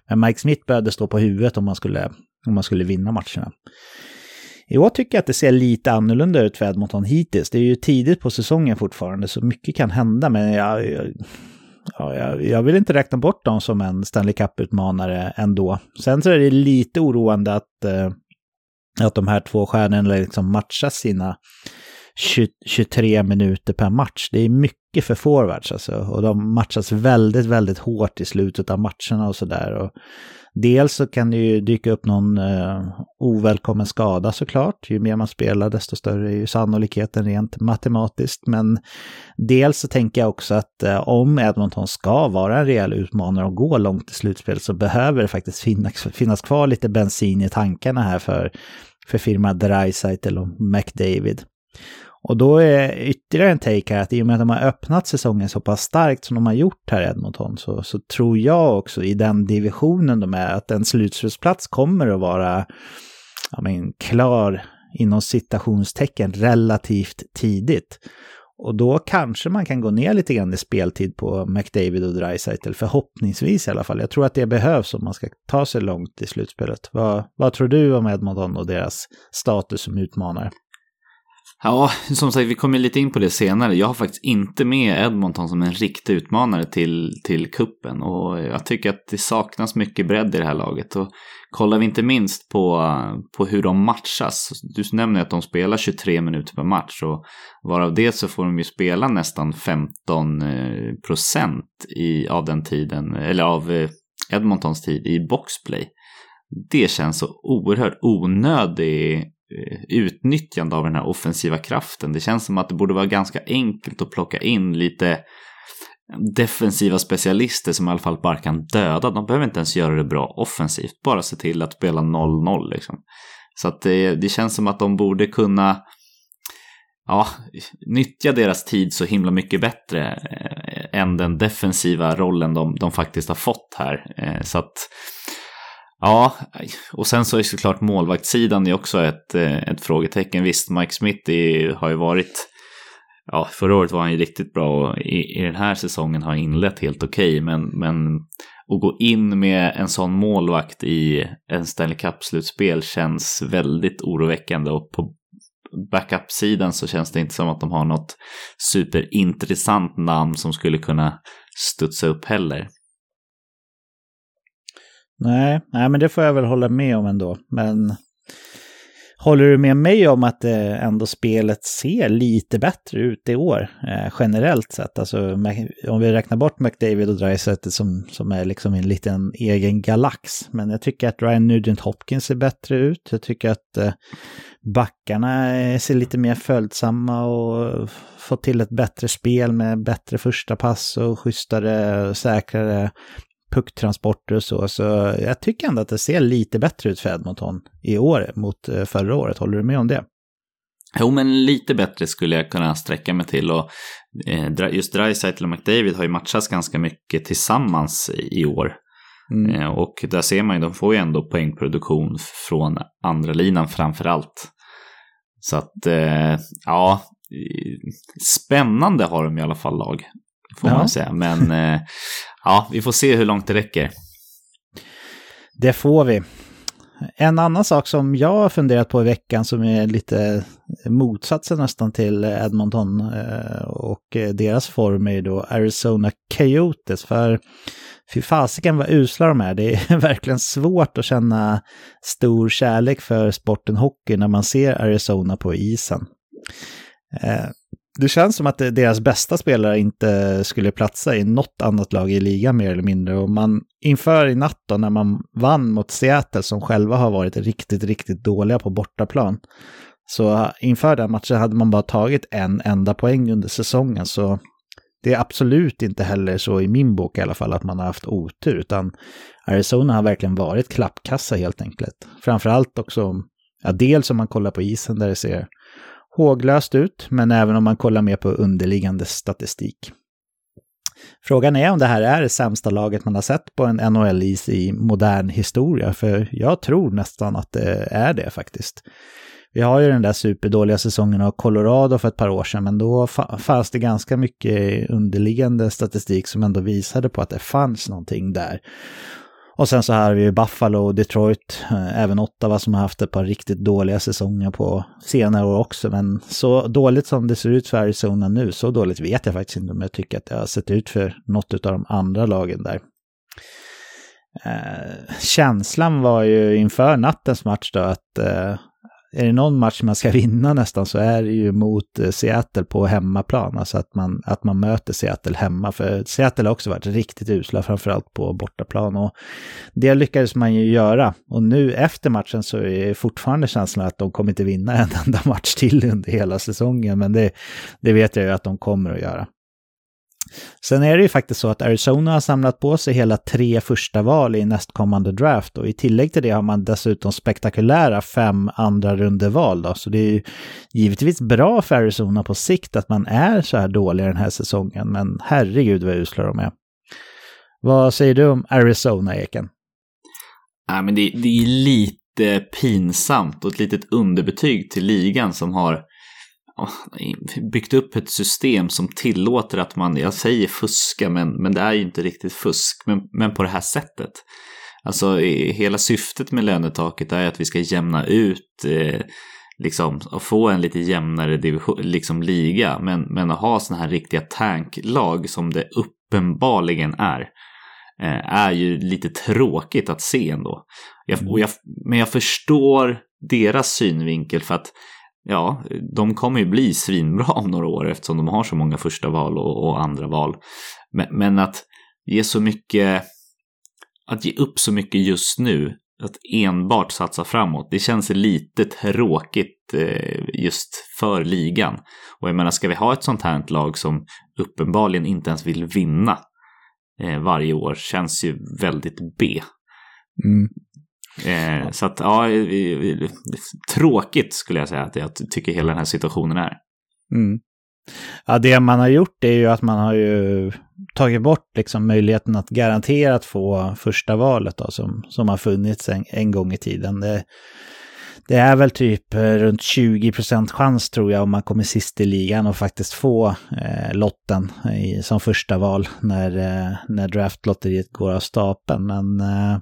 men Mike Smith började stå på huvudet om man skulle, om man skulle vinna matcherna. Jag tycker att det ser lite annorlunda ut för Edmonton hittills. Det är ju tidigt på säsongen fortfarande, så mycket kan hända, men jag, jag ja, jag, jag, vill inte räkna bort dem som en Stanley Cup-utmanare ändå. Sen så är det lite oroande att, eh, att de här två stjärnorna liksom matchar sina 20, 23 minuter per match. Det är mycket för forwards alltså. Och de matchas väldigt, väldigt hårt i slutet av matcherna och sådär. Dels så kan det ju dyka upp någon eh, ovälkommen skada såklart. Ju mer man spelar desto större är ju sannolikheten rent matematiskt. Men dels så tänker jag också att eh, om Edmonton ska vara en rejäl utmanare och gå långt i slutspel så behöver det faktiskt finnas, finnas kvar lite bensin i tankarna här för, för firma Dreisaitl och McDavid. Och då är ytterligare en take här att i och med att de har öppnat säsongen så pass starkt som de har gjort här i Edmonton så, så tror jag också i den divisionen de är att en slutspelsplats kommer att vara ja, men, klar inom citationstecken relativt tidigt. Och då kanske man kan gå ner lite grann i speltid på McDavid och Dreisaitl, förhoppningsvis i alla fall. Jag tror att det behövs om man ska ta sig långt i slutspelet. Vad, vad tror du om Edmonton och deras status som utmanare? Ja, som sagt, vi kommer lite in på det senare. Jag har faktiskt inte med Edmonton som en riktig utmanare till, till kuppen och jag tycker att det saknas mycket bredd i det här laget. Och kollar vi inte minst på, på hur de matchas. Du nämner att de spelar 23 minuter per match och varav det så får de ju spela nästan 15 eh, procent av den tiden, eller av eh, Edmontons tid i boxplay. Det känns så oerhört onödig Eh, utnyttjande av den här offensiva kraften. Det känns som att det borde vara ganska enkelt att plocka in lite defensiva specialister som i alla fall bara kan döda. De behöver inte ens göra det bra offensivt, bara se till att spela 0-0 liksom. Så att det, det känns som att de borde kunna ja, nyttja deras tid så himla mycket bättre eh, än den defensiva rollen de, de faktiskt har fått här. Så att Ja, och sen så är såklart målvaktssidan är också ett, eh, ett frågetecken. Visst, Mike Smith är, har ju varit, ja, förra året var han ju riktigt bra och i, i den här säsongen har han inlett helt okej, okay, men, men att gå in med en sån målvakt i en Stanley Cup-slutspel känns väldigt oroväckande och på backup-sidan så känns det inte som att de har något superintressant namn som skulle kunna studsa upp heller. Nej, nej, men det får jag väl hålla med om ändå. Men Håller du med mig om att eh, ändå spelet ser lite bättre ut i år, eh, generellt sett? Alltså om vi räknar bort McDavid och Dreisaitl som, som är liksom en liten egen galax. Men jag tycker att Ryan Nugent Hopkins ser bättre ut. Jag tycker att eh, backarna eh, ser lite mer följsamma och fått till ett bättre spel med bättre första pass och schysstare, säkrare pucktransporter och så. Så jag tycker ändå att det ser lite bättre ut för Edmonton i år mot eh, förra året. Håller du med om det? Jo, men lite bättre skulle jag kunna sträcka mig till. Och eh, just Dreisaitl och McDavid har ju matchats ganska mycket tillsammans i år. Mm. Eh, och där ser man ju, de får ju ändå poängproduktion från andra linan framför allt. Så att, ja, spännande har de i alla fall lag. Får ja. man säga. Men ja, vi får se hur långt det räcker. Det får vi. En annan sak som jag har funderat på i veckan som är lite motsatsen nästan till Edmonton eh, och deras form är då Arizona Coyotes. För fy fasiken vad usla de är. Det är verkligen svårt att känna stor kärlek för sporten hockey när man ser Arizona på isen. Det känns som att deras bästa spelare inte skulle platsa i något annat lag i ligan mer eller mindre. Och man inför i natt då, när man vann mot Seattle som själva har varit riktigt, riktigt dåliga på bortaplan. Så inför den matchen hade man bara tagit en enda poäng under säsongen. Så det är absolut inte heller så i min bok i alla fall att man har haft otur. Utan Arizona har verkligen varit klappkassa helt enkelt. Framförallt också, ja, dels om man kollar på isen där det ser håglöst ut, men även om man kollar mer på underliggande statistik. Frågan är om det här är det sämsta laget man har sett på en NHL-is i modern historia, för jag tror nästan att det är det faktiskt. Vi har ju den där superdåliga säsongen av Colorado för ett par år sedan, men då fanns det ganska mycket underliggande statistik som ändå visade på att det fanns någonting där. Och sen så har vi Buffalo och Detroit, eh, även Ottawa som har haft ett par riktigt dåliga säsonger på senare år också. Men så dåligt som det ser ut för Arizona nu, så dåligt vet jag faktiskt inte om jag tycker att det har sett ut för något av de andra lagen där. Eh, känslan var ju inför nattens match då att eh, är det någon match man ska vinna nästan så är det ju mot eh, Seattle på hemmaplan. Alltså att man, att man möter Seattle hemma. För Seattle har också varit riktigt usla, framförallt på bortaplan. Och det lyckades man ju göra. Och nu efter matchen så är fortfarande känslan att de kommer inte vinna en enda match till under hela säsongen. Men det, det vet jag ju att de kommer att göra. Sen är det ju faktiskt så att Arizona har samlat på sig hela tre första val i nästkommande draft och i tillägg till det har man dessutom spektakulära fem andra rundeval då. Så det är ju givetvis bra för Arizona på sikt att man är så här dålig den här säsongen, men herregud vad usla de är. Vad säger du om Arizona, Eken? Ja, men det, det är lite pinsamt och ett litet underbetyg till ligan som har byggt upp ett system som tillåter att man, jag säger fuska, men, men det är ju inte riktigt fusk, men, men på det här sättet. Alltså hela syftet med lönetaket är att vi ska jämna ut, eh, liksom, och få en lite jämnare division, liksom liga, men, men att ha sådana här riktiga tanklag som det uppenbarligen är, eh, är ju lite tråkigt att se ändå. Jag, jag, men jag förstår deras synvinkel för att ja, de kommer ju bli svinbra om några år eftersom de har så många första val och, och andra val. Men, men, att ge så mycket, att ge upp så mycket just nu, att enbart satsa framåt, det känns lite tråkigt eh, just för ligan. Och jag menar, ska vi ha ett sånt här lag som uppenbarligen inte ens vill vinna eh, varje år, känns ju väldigt B. Mm. Eh, så att ja, eh, tråkigt skulle jag säga att jag tycker hela den här situationen är. Mm. Ja, det man har gjort är ju att man har ju tagit bort liksom möjligheten att garanterat få första valet då, som, som har funnits en, en gång i tiden. Det, det är väl typ eh, runt 20% chans tror jag om man kommer sist i ligan och faktiskt få eh, lotten eh, i, som första val när, eh, när draftlotteriet går av stapeln. Men eh,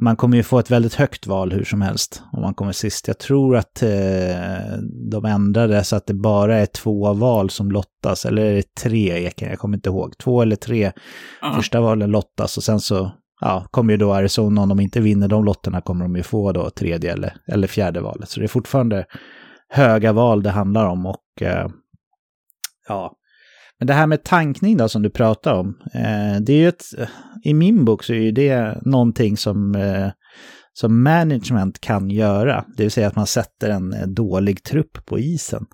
man kommer ju få ett väldigt högt val hur som helst om man kommer sist. Jag tror att eh, de ändrade så att det bara är två val som lottas, eller är det tre, jag kommer inte ihåg. Två eller tre -huh. första valen lottas och sen så, ja, kommer ju då Arizona, om de inte vinner de lotterna, kommer de ju få då tredje eller, eller fjärde valet. Så det är fortfarande höga val det handlar om och eh, ja. Men det här med tankning då som du pratar om, eh, det är ju ett, i min bok så är ju det någonting som, eh, som management kan göra. Det vill säga att man sätter en eh, dålig trupp på isen.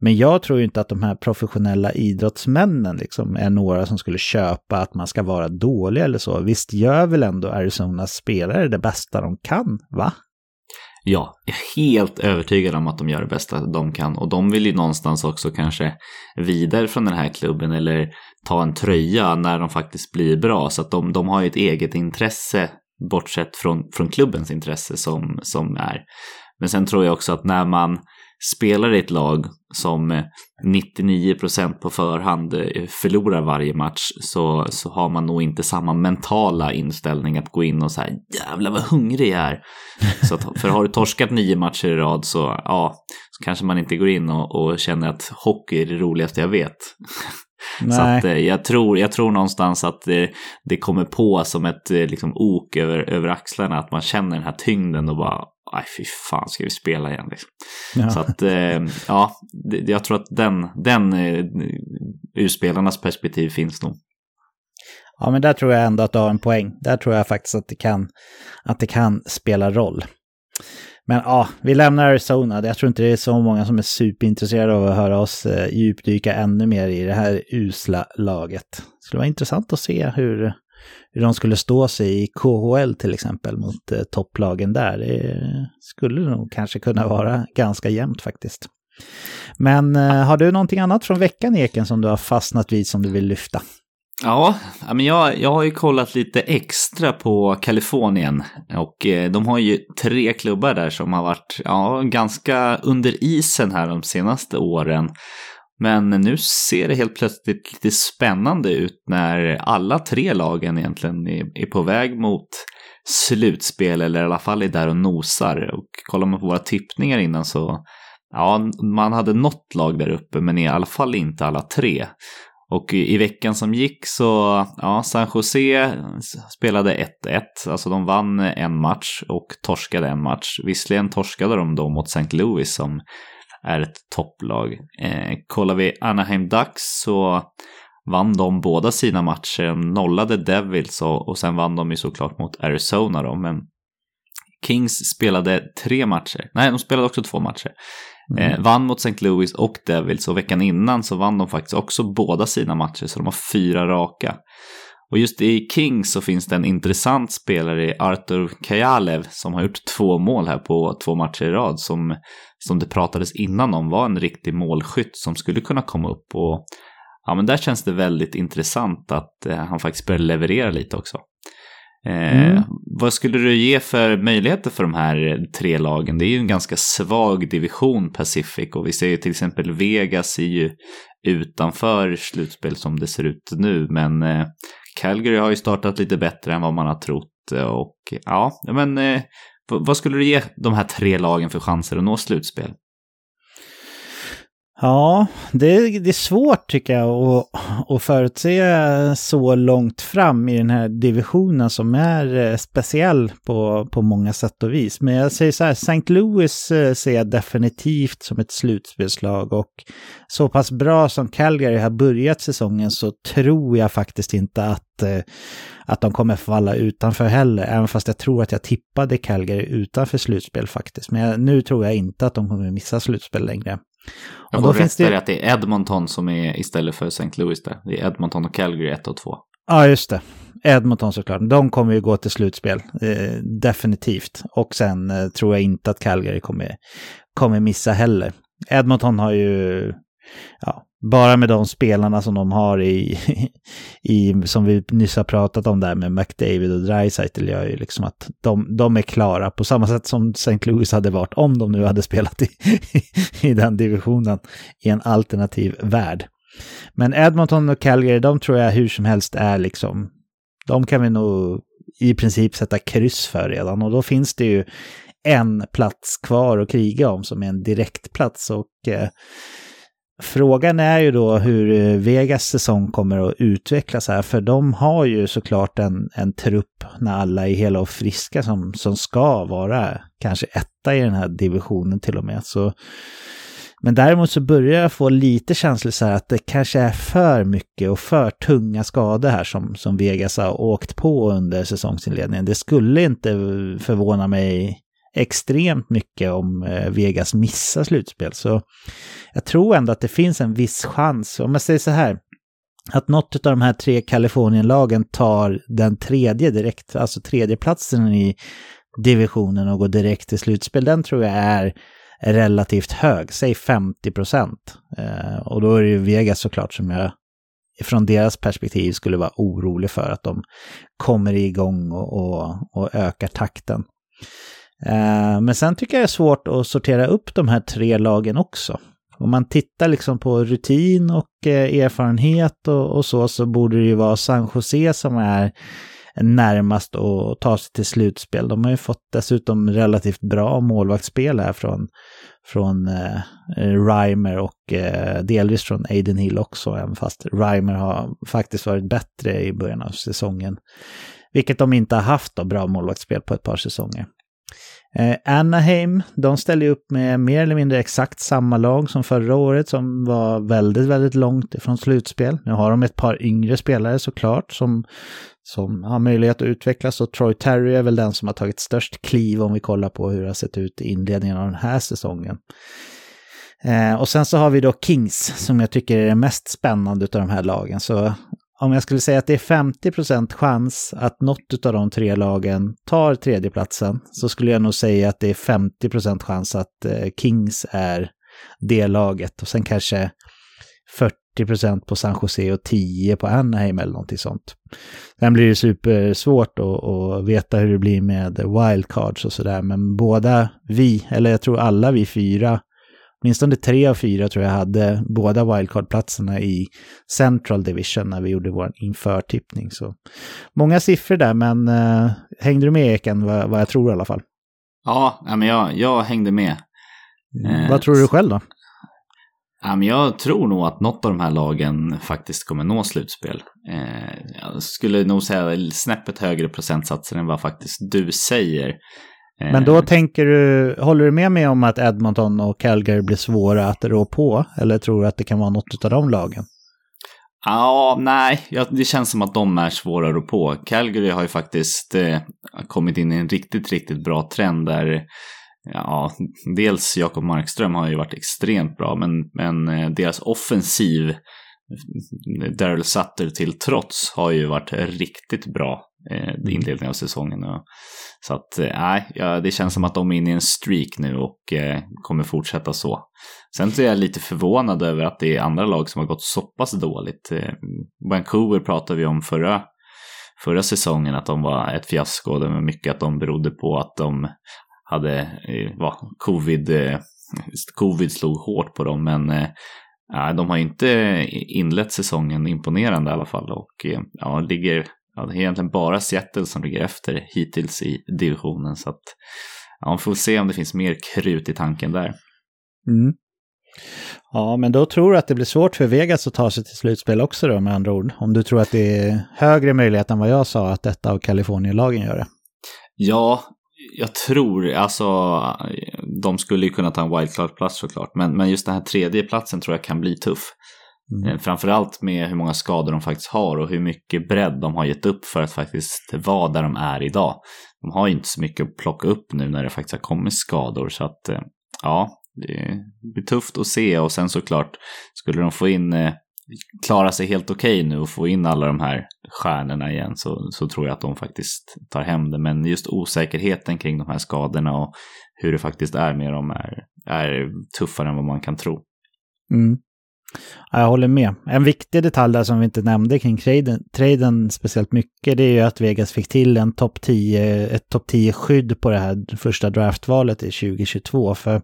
Men jag tror ju inte att de här professionella idrottsmännen liksom är några som skulle köpa att man ska vara dålig eller så. Visst gör väl ändå Arizonas spelare det bästa de kan, va? Ja, jag är helt övertygad om att de gör det bästa de kan och de vill ju någonstans också kanske vidare från den här klubben eller ta en tröja när de faktiskt blir bra så att de, de har ju ett eget intresse bortsett från, från klubbens intresse som, som är. Men sen tror jag också att när man spelar i ett lag som 99% på förhand eh, förlorar varje match så, så har man nog inte samma mentala inställning att gå in och säga jävlar vad hungrig jag är. Så att, för har du torskat nio matcher i rad så ja, så kanske man inte går in och, och känner att hockey är det roligaste jag vet. Nej. Så att, eh, jag, tror, jag tror någonstans att det, det kommer på som ett eh, liksom, ok över, över axlarna, att man känner den här tyngden och bara Nej, fy fan, ska vi spela igen liksom. Ja. Så att, eh, ja, jag tror att den, den eh, ur spelarnas perspektiv finns nog. Ja, men där tror jag ändå att du har en poäng. Där tror jag faktiskt att det kan, att det kan spela roll. Men ja, vi lämnar Arizona. Jag tror inte det är så många som är superintresserade av att höra oss eh, djupdyka ännu mer i det här usla laget. Det skulle vara intressant att se hur, hur de skulle stå sig i KHL till exempel mot eh, topplagen där. Det skulle nog kanske kunna vara ganska jämnt faktiskt. Men eh, har du någonting annat från veckan Eken som du har fastnat vid som du vill lyfta? Ja, men jag, jag har ju kollat lite extra på Kalifornien och eh, de har ju tre klubbar där som har varit ja, ganska under isen här de senaste åren. Men nu ser det helt plötsligt lite spännande ut när alla tre lagen egentligen är, på väg mot slutspel eller i alla fall är där och nosar. Och kollar man på våra tippningar innan så, ja, man hade något lag där uppe men i alla fall inte alla tre. Och i veckan som gick så, ja, San Jose spelade 1-1, alltså de vann en match och torskade en match. Visserligen torskade de då mot St. Louis som är ett topplag. Eh, kollar vi Anaheim Ducks så vann de båda sina matcher, nollade Devils och, och sen vann de ju såklart mot Arizona då, men Kings spelade tre matcher, nej de spelade också två matcher. Mm. Eh, vann mot St. Louis och Devils och veckan innan så vann de faktiskt också båda sina matcher så de har fyra raka. Och just i Kings så finns det en intressant spelare i Artur Kajalev som har gjort två mål här på två matcher i rad som, som det pratades innan om var en riktig målskytt som skulle kunna komma upp. Och ja, men där känns det väldigt intressant att eh, han faktiskt börjar leverera lite också. Eh, mm. Vad skulle du ge för möjligheter för de här tre lagen? Det är ju en ganska svag division Pacific och vi ser ju till exempel Vegas är ju utanför slutspel som det ser ut nu men eh, Calgary har ju startat lite bättre än vad man har trott. Eh, och ja, men eh, vad skulle du ge de här tre lagen för chanser att nå slutspel? Ja, det, det är svårt tycker jag att, att förutse så långt fram i den här divisionen som är eh, speciell på, på många sätt och vis. Men jag säger så här, St. Louis eh, ser jag definitivt som ett slutspelslag och så pass bra som Calgary har börjat säsongen så tror jag faktiskt inte att, att de kommer falla utanför heller. Även fast jag tror att jag tippade Calgary utanför slutspel faktiskt. Men jag, nu tror jag inte att de kommer missa slutspel längre. Jag får rätt det... att det är Edmonton som är istället för St. Louis där. Det är Edmonton och Calgary 1 och 2. Ja, just det. Edmonton såklart. De kommer ju gå till slutspel. Eh, definitivt. Och sen eh, tror jag inte att Calgary kommer, kommer missa heller. Edmonton har ju ja, bara med de spelarna som de har i, i som vi nyss har pratat om där med McDavid och Dreisaitl gör ju liksom att de, de är klara på samma sätt som St. Louis hade varit om de nu hade spelat i, i den divisionen i en alternativ värld. Men Edmonton och Calgary, de tror jag hur som helst är liksom, de kan vi nog i princip sätta kryss för redan och då finns det ju en plats kvar att kriga om som är en direktplats och eh, Frågan är ju då hur eh, Vegas säsong kommer att utvecklas här, för de har ju såklart en, en trupp när alla är hela och friska som, som ska vara kanske etta i den här divisionen till och med. Så, men däremot så börjar jag få lite känslor så här att det kanske är för mycket och för tunga skador här som, som Vegas har åkt på under säsongsinledningen. Det skulle inte förvåna mig extremt mycket om eh, Vegas missar slutspel. Så jag tror ändå att det finns en viss chans. Om jag säger så här, att något av de här tre Kalifornienlagen tar den tredje direkt, alltså tredjeplatsen i divisionen och går direkt till slutspel, den tror jag är relativt hög, säg 50 procent. Eh, och då är det ju Vegas såklart som jag från deras perspektiv skulle vara orolig för att de kommer igång och, och, och ökar takten. Eh, men sen tycker jag det är svårt att sortera upp de här tre lagen också. Om man tittar liksom på rutin och eh, erfarenhet och, och, så, så borde det ju vara San Jose som är närmast att ta sig till slutspel. De har ju fått dessutom relativt bra målvaktsspel här från, från eh, Reimer och eh, delvis från Aiden Hill också, även fast Reimer har faktiskt varit bättre i början av säsongen. Vilket de inte har haft då, bra målvaktsspel på ett par säsonger. Eh, Anaheim, de ställer upp med mer eller mindre exakt samma lag som förra året som var väldigt, väldigt långt ifrån slutspel. Nu har de ett par yngre spelare såklart som, som har möjlighet att utvecklas och Troy Terry är väl den som har tagit störst kliv om vi kollar på hur det har sett ut i inledningen av den här säsongen. Eh, och sen så har vi då Kings som jag tycker är det mest spännande av de här lagen. Så om jag skulle säga att det är 50% chans att något av de tre lagen tar tredjeplatsen så skulle jag nog säga att det är 50% chans att eh, Kings är det laget och sen kanske 40% på San Jose och 10 på Anaheim eller någonting sånt. Sen blir det supersvårt att, att veta hur det blir med wildcards och sådär, men båda vi, eller jag tror alla vi fyra, åtminstone tre av fyra tror jag hade båda wildcard-platserna i Central Division när vi gjorde vår införtippning. Så många siffror där, men uh, hängde du med Eken vad, vad jag tror i alla fall? Ja, men jag, jag hängde med. Mm. vad tror du själv då? Ja, men jag tror nog att något av de här lagen faktiskt kommer nå slutspel. Eh, jag skulle nog säga snäppet högre procentsatser än vad faktiskt du säger. Men då eh. tänker du, håller du med mig om att Edmonton och Calgary blir svåra att rå på? Eller tror du att det kan vara något av de lagen? Ja, nej, det känns som att de är svåra att rå på. Calgary har ju faktiskt eh, kommit in i en riktigt, riktigt bra trend där Ja, dels Jakob Markström har ju varit extremt bra, men, men eh, deras offensiv, Daryl Sutter till trots, har ju varit riktigt bra eh, inledningen av säsongen. Så att, eh, nej, ja, det känns som att de är inne i en streak nu och eh, kommer fortsätta så. Sen så är jag lite förvånad över att det är andra lag som har gått så pass dåligt. Eh, Vancouver pratade vi om förra, förra säsongen, att de var ett fiasko. Det var mycket att de berodde på att de hade, eh, va, covid, eh, covid slog hårt på dem, men eh, de har inte inlett säsongen imponerande i alla fall och eh, ja, ligger, ja, det är egentligen bara Seattle som ligger efter hittills i divisionen så att ja, man får se om det finns mer krut i tanken där. Mm. Ja, men då tror du att det blir svårt för Vegas att ta sig till slutspel också då med andra ord? Om du tror att det är högre möjlighet än vad jag sa att detta av Kalifornienlagen gör det? Ja, jag tror, alltså, de skulle ju kunna ta en wildcard-plats såklart, men, men just den här tredje platsen tror jag kan bli tuff. Mm. Eh, framförallt med hur många skador de faktiskt har och hur mycket bredd de har gett upp för att faktiskt vara där de är idag. De har ju inte så mycket att plocka upp nu när det faktiskt har kommit skador, så att eh, ja, det blir tufft att se och sen såklart skulle de få in eh, klara sig helt okej okay nu och få in alla de här stjärnorna igen så, så tror jag att de faktiskt tar hem det. Men just osäkerheten kring de här skadorna och hur det faktiskt är med dem är, är tuffare än vad man kan tro. Mm. Jag håller med. En viktig detalj där som vi inte nämnde kring traden, traden speciellt mycket, det är ju att Vegas fick till en top 10, ett topp 10-skydd på det här första draftvalet i 2022. För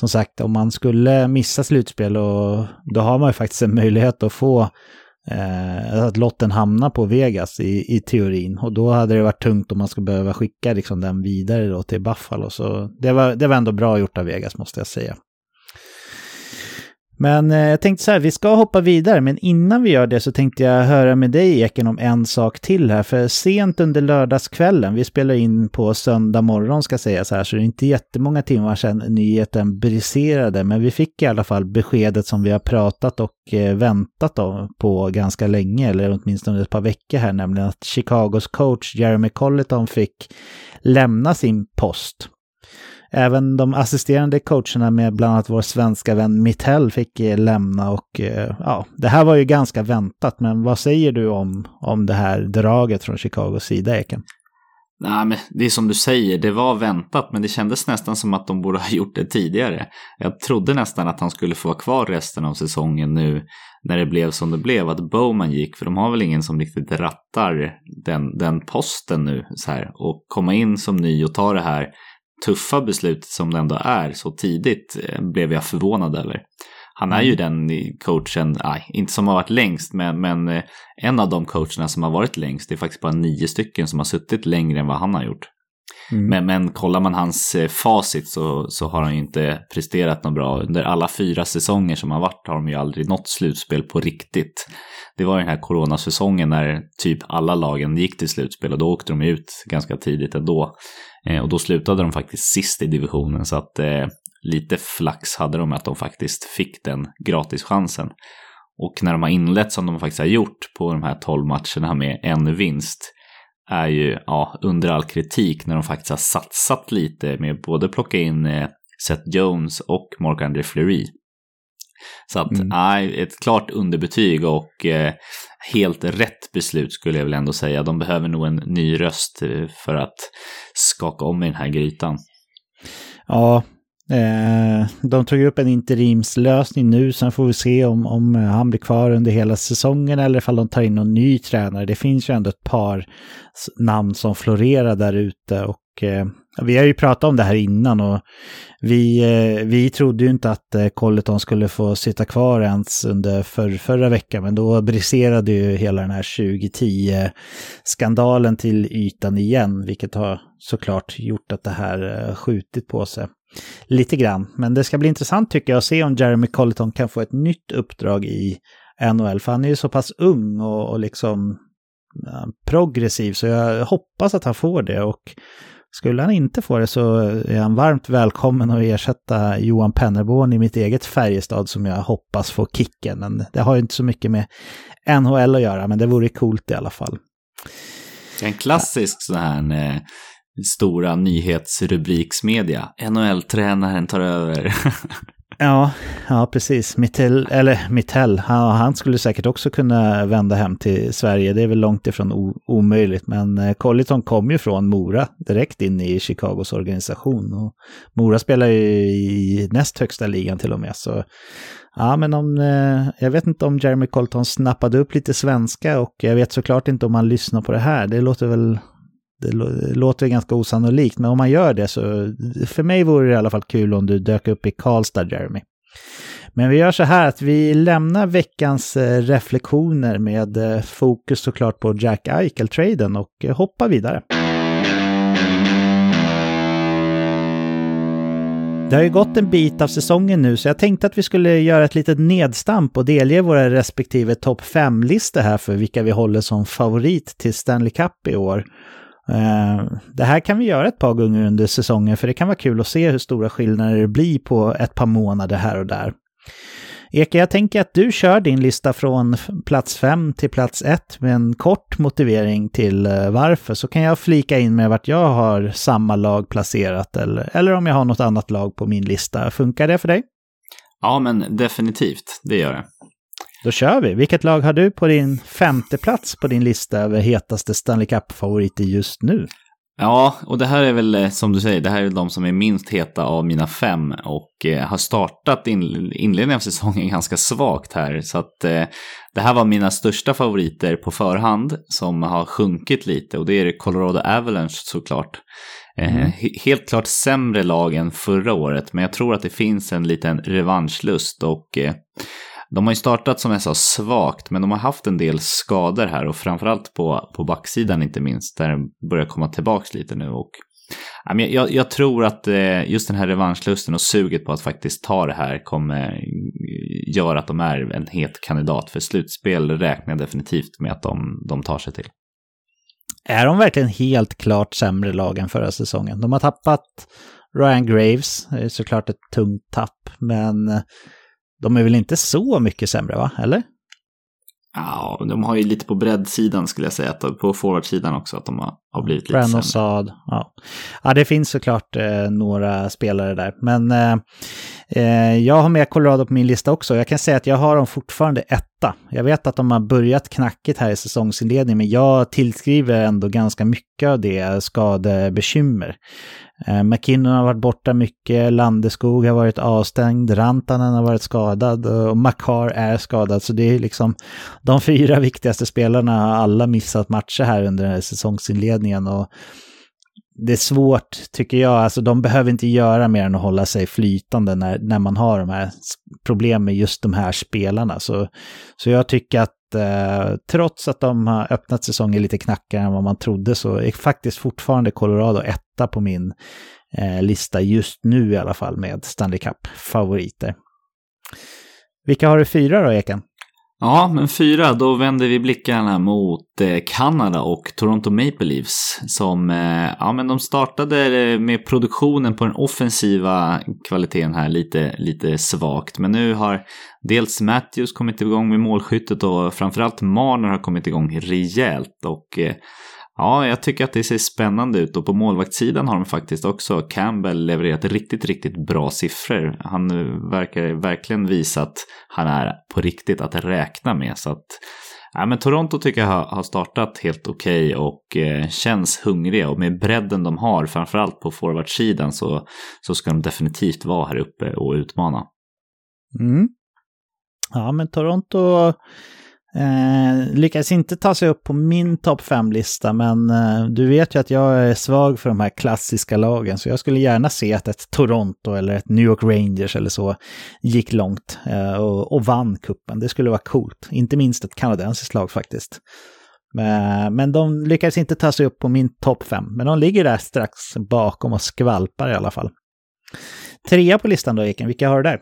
som sagt, om man skulle missa slutspel och då har man ju faktiskt en möjlighet att få eh, att lotten hamnar på Vegas i, i teorin. Och då hade det varit tungt om man skulle behöva skicka liksom, den vidare då till Buffalo. Så det var, det var ändå bra gjort av Vegas måste jag säga. Men eh, jag tänkte så här, vi ska hoppa vidare, men innan vi gör det så tänkte jag höra med dig Eken om en sak till här. För sent under lördagskvällen, vi spelar in på söndag morgon ska sägas här, så det är inte jättemånga timmar sedan nyheten briserade, men vi fick i alla fall beskedet som vi har pratat och eh, väntat på ganska länge, eller åtminstone ett par veckor här, nämligen att Chicagos coach Jeremy Colleton fick lämna sin post. Även de assisterande coacherna med bland annat vår svenska vän Mittell fick eh, lämna och eh, ja, det här var ju ganska väntat. Men vad säger du om, om det här draget från Chicagos sida, Eken? Nej, men det är som du säger, det var väntat, men det kändes nästan som att de borde ha gjort det tidigare. Jag trodde nästan att han skulle få vara kvar resten av säsongen nu när det blev som det blev, att Bowman gick, för de har väl ingen som riktigt rattar den, den posten nu så här, och komma in som ny och ta det här tuffa beslutet som det ändå är så tidigt eh, blev jag förvånad över. Han är ju mm. den coachen, nej, inte som har varit längst, men, men eh, en av de coacherna som har varit längst. Det är faktiskt bara nio stycken som har suttit längre än vad han har gjort. Mm. Men, men kollar man hans eh, facit så, så har han ju inte presterat något bra. Under alla fyra säsonger som har varit har de ju aldrig nått slutspel på riktigt. Det var den här coronasäsongen när typ alla lagen gick till slutspel och då åkte de ut ganska tidigt ändå. Eh, och då slutade de faktiskt sist i divisionen så att eh, lite flax hade de att de faktiskt fick den gratischansen. Och när de har inlett som de faktiskt har gjort på de här 12 matcherna med en vinst är ju ja, under all kritik när de faktiskt har satsat lite med både plocka in eh, Seth Jones och Mark-André Fleury. Så att, mm. nej, ett klart underbetyg och eh, helt rätt beslut skulle jag väl ändå säga. De behöver nog en ny röst eh, för att skaka om i den här grytan. Ja, Eh, de tog upp en interimslösning nu, sen får vi se om, om eh, han blir kvar under hela säsongen eller ifall de tar in någon ny tränare. Det finns ju ändå ett par namn som florerar där ute och eh, vi har ju pratat om det här innan och vi, eh, vi trodde ju inte att eh, Colleton skulle få sitta kvar ens under för, förra veckan, men då briserade ju hela den här 2010-skandalen till ytan igen, vilket har såklart gjort att det här eh, skjutit på sig lite grann. Men det ska bli intressant tycker jag att se om Jeremy Colliton kan få ett nytt uppdrag i NHL, för han är ju så pass ung och, och liksom progressiv, så jag hoppas att han får det. och skulle han inte få det så är han varmt välkommen att ersätta Johan Pennerborn i mitt eget Färjestad som jag hoppas får kicken. Men det har ju inte så mycket med NHL att göra, men det vore coolt i alla fall. En klassisk sån här eh, stora nyhetsrubriksmedia. NHL-tränaren tar över. Ja, ja precis. Mittell, eller Mittell, han, han, skulle säkert också kunna vända hem till Sverige. Det är väl långt ifrån o, omöjligt. Men eh, Colliton kom ju från Mora direkt in i Chicagos organisation. Och Mora spelar ju i näst högsta ligan till och med. Så ja, men om, eh, jag vet inte om Jeremy Colton snappade upp lite svenska och jag vet såklart inte om han lyssnar på det här. Det låter väl det låter ganska osannolikt, men om man gör det så för mig vore det i alla fall kul om du dök upp i Karlstad, Jeremy. Men vi gör så här att vi lämnar veckans eh, reflektioner med eh, fokus såklart på Jack Eichel-traden och eh, hoppar vidare. Det har ju gått en bit av säsongen nu så jag tänkte att vi skulle göra ett litet nedstamp och delge våra respektive topp 5-listor här för vilka vi håller som favorit till Stanley Cup i år. Eh, det här kan vi göra ett par gånger under säsongen för det kan vara kul att se hur stora skillnader det blir på ett par månader här och där. Eka, jag tänker att du kör din lista från plats 5 till plats 1 med en kort motivering till eh, varför, så kan jag flika in med vart jag har samma lag placerat eller, eller om jag har något annat lag på min lista. Funkar det för dig? Ja, men definitivt, det gör det. Då kör vi. Vilket lag har du på din femte plats på din lista över hetaste Stanley Cup-favoriter just nu? Ja, och det här är väl eh, som du säger, det här är de som är minst heta av mina fem och eh, har startat in, inledningen av säsongen ganska svagt här. Så att eh, det här var mina största favoriter på förhand som har sjunkit lite och det är Colorado Avalanche såklart. Eh, mm. helt klart sämre lag än förra året, men jag tror att det finns en liten revanschlust och eh, de har ju startat som jag sa svagt, men de har haft en del skador här och framförallt på, på backsidan inte minst, där de börjar komma tillbaka lite nu. Och Jag, jag, tror att eh, just den här revanschlusten och suget på att faktiskt ta det här kommer eh, göra att de är en het kandidat för slutspel. räknar jag definitivt med att de, de tar sig till. Är de verkligen helt klart sämre lag än förra säsongen? De har tappat Ryan Graves, det är såklart ett tungt tapp, men de är väl inte så mycket sämre, va? Eller? Ja, de har ju lite på breddsidan skulle jag säga, att på forwardsidan också, att de har, har blivit lite Brandon Saad, ja. ja. det finns såklart eh, några spelare där, men eh, Eh, jag har med Colorado på min lista också. Jag kan säga att jag har dem fortfarande etta. Jag vet att de har börjat knackigt här i säsongsinledningen, men jag tillskriver ändå ganska mycket av det skadebekymmer. Eh, McKinnon har varit borta mycket, Landeskog har varit avstängd, Rantanen har varit skadad och Makar är skadad. Så det är liksom de fyra viktigaste spelarna har alla missat matcher här under den här säsongsinledningen. Och det är svårt, tycker jag. Alltså de behöver inte göra mer än att hålla sig flytande när, när man har de här problemen med just de här spelarna. Så, så jag tycker att eh, trots att de har öppnat säsongen lite knackigare än vad man trodde så är faktiskt fortfarande Colorado etta på min eh, lista just nu i alla fall med Stanley Cup-favoriter. Vilka har du fyra då, Eken? Ja, men fyra, då vänder vi blickarna mot eh, Kanada och Toronto Maple Leafs som, eh, ja men de startade eh, med produktionen på den offensiva kvaliteten här lite, lite svagt. Men nu har dels Matthews kommit igång med målskyttet och framförallt Marner har kommit igång rejält och Ja, jag tycker att det ser spännande ut och på målvaktssidan har de faktiskt också Campbell levererat riktigt, riktigt bra siffror. Han eh, verkar verkligen visa att han är på riktigt att räkna med. Så att, ja, men Toronto tycker jag har startat helt okej okay och eh, känns hungriga och med bredden de har, framförallt på forwardsidan, så, så ska de definitivt vara här uppe och utmana. Mm. Ja, men Toronto Eh, lyckades inte ta sig upp på min topp 5-lista, men eh, du vet ju att jag är svag för de här klassiska lagen, så jag skulle gärna se att ett Toronto eller ett New York Rangers eller så gick långt eh, och, och, vann kuppen. Det skulle vara coolt, inte minst ett kanadensiskt lag faktiskt. Men, men de lyckades inte ta sig upp på min topp 5, men de ligger där strax bakom och skvalpar i alla fall. Trea på listan då, Eken, vilka har du där?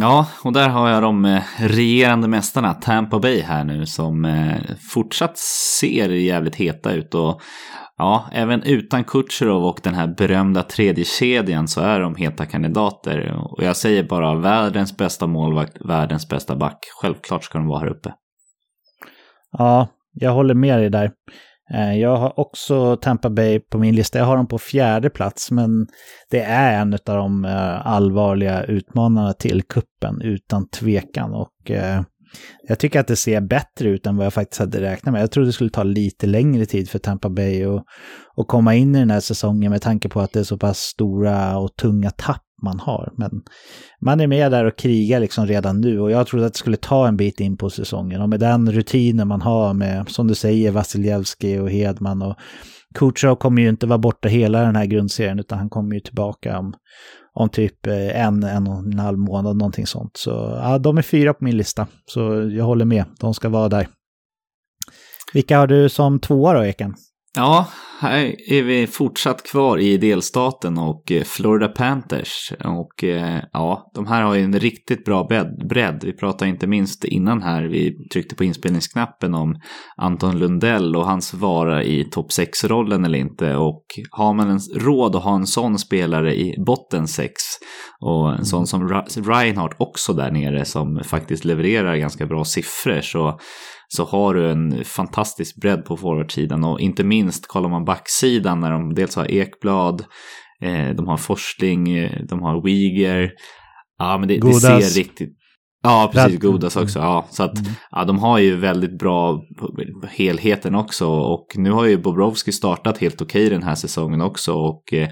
Ja, och där har jag de eh, regerande mästarna, Tampa Bay här nu, som eh, fortsatt ser jävligt heta ut. Och ja, även utan Kutjerov och den här berömda tredje kedjan så är de heta kandidater. Och jag säger bara världens bästa målvakt, världens bästa back. Självklart ska de vara här uppe. Ja, jag håller med dig där. Eh, jag har också Tampa Bay på min lista. Jag har dem på fjärde plats, men det är en av de eh, allvarliga utmanarna till kuppen utan tvekan. Och eh, jag tycker att det ser bättre ut än vad jag faktiskt hade räknat med. Jag trodde det skulle ta lite längre tid för Tampa Bay att komma in i den här säsongen med tanke på att det är så pass stora och tunga tapp man har. Men man är med där och krigar liksom redan nu och jag trodde att det skulle ta en bit in på säsongen. Och med den rutinen man har med, som du säger, Vasiljevski och Hedman och Kutjerov kommer ju inte vara borta hela den här grundserien utan han kommer ju tillbaka om, om typ eh, en, en och en halv månad, någonting sånt. Så ja, de är fyra på min lista, så jag håller med, de ska vara där. Vilka har du som tvåa då, Eken? Ja, här är vi fortsatt kvar i delstaten och eh, Florida Panthers. Och eh, ja, de här har ju en riktigt bra bredd. Vi pratade inte minst innan här, vi tryckte på inspelningsknappen om Anton Lundell och hans vara i topp 6-rollen eller inte. Och har man en råd att ha en sån spelare i botten 6 och en sån som Reinhardt också där nere som faktiskt levererar ganska bra siffror så så har du en fantastisk bredd på forwardsidan och inte minst kollar man backsidan när de dels har Ekblad, eh, de har Forsling, eh, de har Wiger. Ja, men det, det ser riktigt... Ja, precis. Godas också. Ja, så att mm. ja, de har ju väldigt bra helheten också. Och nu har ju Bobrovski startat helt okej den här säsongen också. Och eh,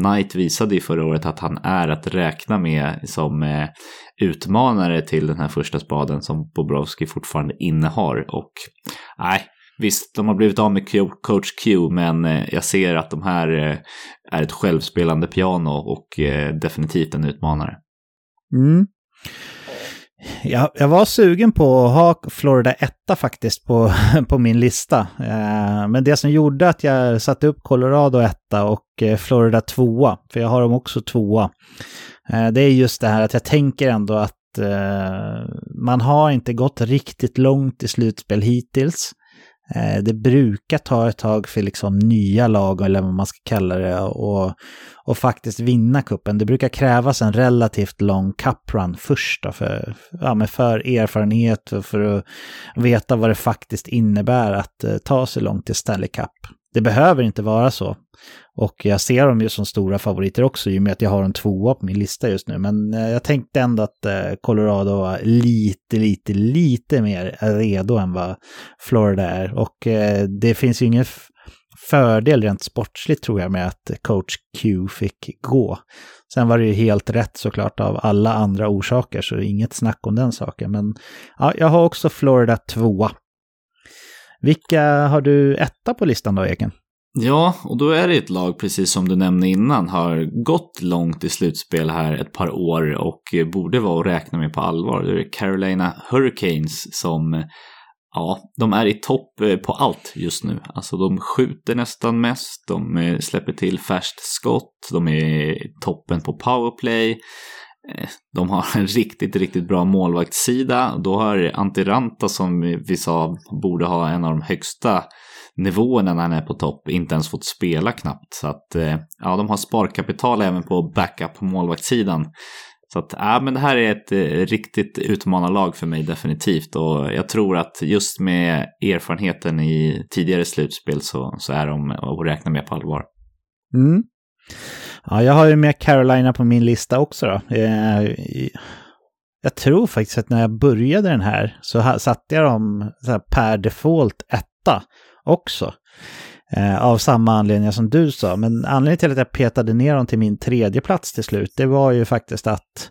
Knight visade ju förra året att han är att räkna med som eh, utmanare till den här första spaden som Bobrovski fortfarande innehar. Och nej, visst, de har blivit av med coach Q, men eh, jag ser att de här eh, är ett självspelande piano och eh, definitivt en utmanare. Mm. Jag, jag var sugen på att ha Florida etta faktiskt på, på min lista. Eh, men det som gjorde att jag satte upp Colorado etta och eh, Florida tvåa, för jag har dem också tvåa, eh, det är just det här att jag tänker ändå att man har inte gått riktigt långt i slutspel hittills. Eh, det brukar ta ett tag för liksom nya lag, eller vad man ska kalla det, och, och faktiskt vinna kuppen. Det brukar krävas en relativt lång cuprun först då, för, ja, men för erfarenhet och för att veta vad det faktiskt innebär att eh, ta sig långt till Stanley Cup. Det behöver inte vara så. Och jag ser dem ju som stora favoriter också i och med att jag har en tvåa på min lista just nu. Men eh, jag tänkte ändå att eh, Colorado var lite, lite, lite mer redo än vad Florida är. Och eh, det finns ju ingen fördel rent sportsligt tror jag med att coach Q fick gå. Sen var det ju helt rätt såklart av alla andra orsaker, så inget snack om den saken. Men ja, jag har också Florida tvåa. Vilka har du etta på listan då, Eken? Ja, och då är det ett lag, precis som du nämnde innan, har gått långt i slutspel här ett par år och borde vara att räkna med på allvar. Det är Carolina Hurricanes som, ja, de är i topp eh, på allt just nu. Alltså de skjuter nästan mest, de eh, släpper till färskt skott, de är i toppen på powerplay. Eh, de har en riktigt, riktigt bra målvaktssida. Då har Antiranta som vi sa borde ha en av de högsta nivåerna när han är på topp inte ens fått spela knappt. Så att eh, ja, de har sparkapital även på backup på målvaktssidan. Så att ja, men det här är ett eh, riktigt utmanarlag för mig definitivt och jag tror att just med erfarenheten i tidigare slutspel så, så är de att räkna med på allvar. Mm. Ja, jag har ju med Carolina på min lista också då. Eh, jag tror faktiskt att när jag började den här så satte jag dem per default etta också. Eh, av samma anledningar som du sa. Men anledningen till att jag petade ner dem till min tredje plats till slut, det var ju faktiskt att,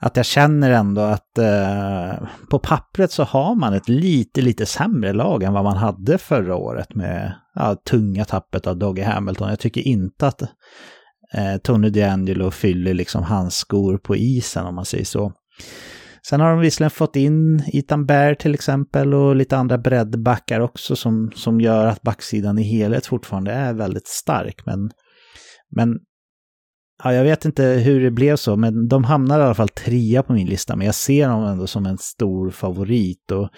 att jag känner ändå att eh, på pappret så har man ett lite, lite sämre lag än vad man hade förra året med ja, tunga tappet av Doggy Hamilton. Jag tycker inte att eh, Tony DeAngelo fyller liksom hans skor på isen om man säger så. Sen har de visserligen fått in Ethan Bear till exempel och lite andra breddbackar också som, som gör att backsidan i helhet fortfarande är väldigt stark. Men, men ja, jag vet inte hur det blev så, men de hamnar i alla fall trea på min lista. Men jag ser dem ändå som en stor favorit. Och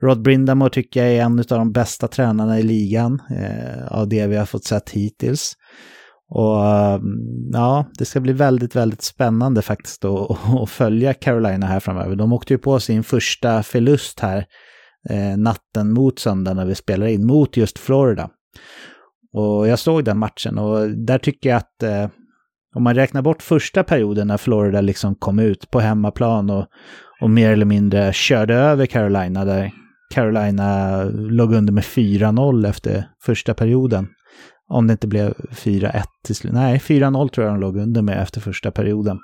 Rod Brindamore tycker jag är en av de bästa tränarna i ligan eh, av det vi har fått sett hittills. Och ehm, ja, det ska bli väldigt, väldigt spännande faktiskt att, följa Carolina här framöver. De åkte ju på sin första förlust här eh, natten mot söndag när vi spelar in, mot just Florida. Och jag såg den matchen och där tycker jag att eh, om man räknar bort första perioden när Florida liksom kom ut på hemmaplan och, och mer eller mindre körde över Carolina där Carolina låg under med 4-0 efter första perioden. Om det inte blev 4-1 till slut. Nej, 4-0 tror jag de låg under med efter första perioden.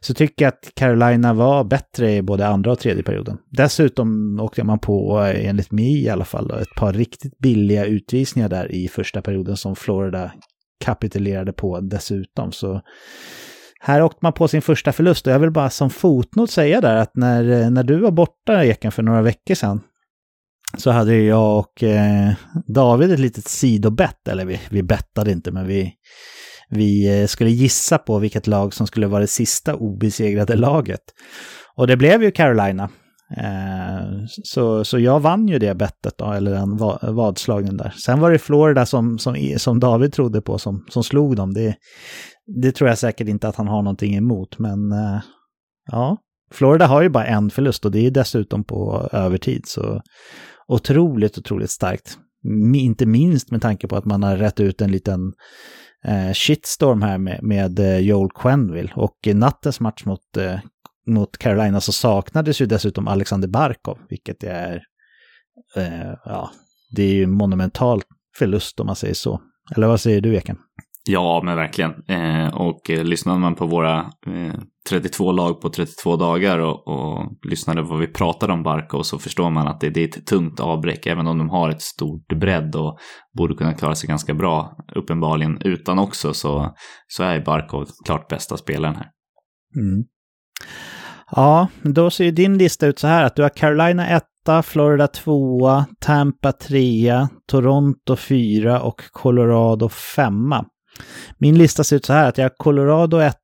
Så tycker jag att Carolina var bättre i både andra och tredje perioden. Dessutom åkte man på, enligt mig i alla fall, ett par riktigt billiga utvisningar där i första perioden som Florida kapitulerade på dessutom. Så här åkte man på sin första förlust och jag vill bara som fotnot säga där att när, när du var borta Eken för några veckor sedan så hade jag och eh, David ett litet sidobett, eller vi, vi bettade inte, men vi, vi eh, skulle gissa på vilket lag som skulle vara det sista obesegrade laget. Och det blev ju Carolina. Eh, så, så jag vann ju det bettet då, eller den vadslagningen där. Sen var det Florida som, som, som David trodde på som, som slog dem. Det, det tror jag säkert inte att han har någonting emot, men eh, ja. Florida har ju bara en förlust och det är dessutom på övertid. Så otroligt, otroligt starkt. Inte minst med tanke på att man har rätt ut en liten eh, shitstorm här med, med Joel Quenville. Och nattens match mot, mot Carolina så saknades ju dessutom Alexander Barkov, vilket är, eh, ja, det är ju en monumental förlust om man säger så. Eller vad säger du, Eken? Ja, men verkligen. Eh, och eh, lyssnade man på våra eh, 32 lag på 32 dagar och, och lyssnade på vad vi pratade om Barkov så förstår man att det, det, är ett tungt avbräck. Även om de har ett stort bredd och borde kunna klara sig ganska bra, uppenbarligen utan också, så, så är Barkov klart bästa spelaren här. Mm. Ja, då ser ju din lista ut så här att du har Carolina 1, Florida 2, Tampa 3, Toronto 4 och Colorado 5. Min lista ser ut så här att jag har Colorado 1,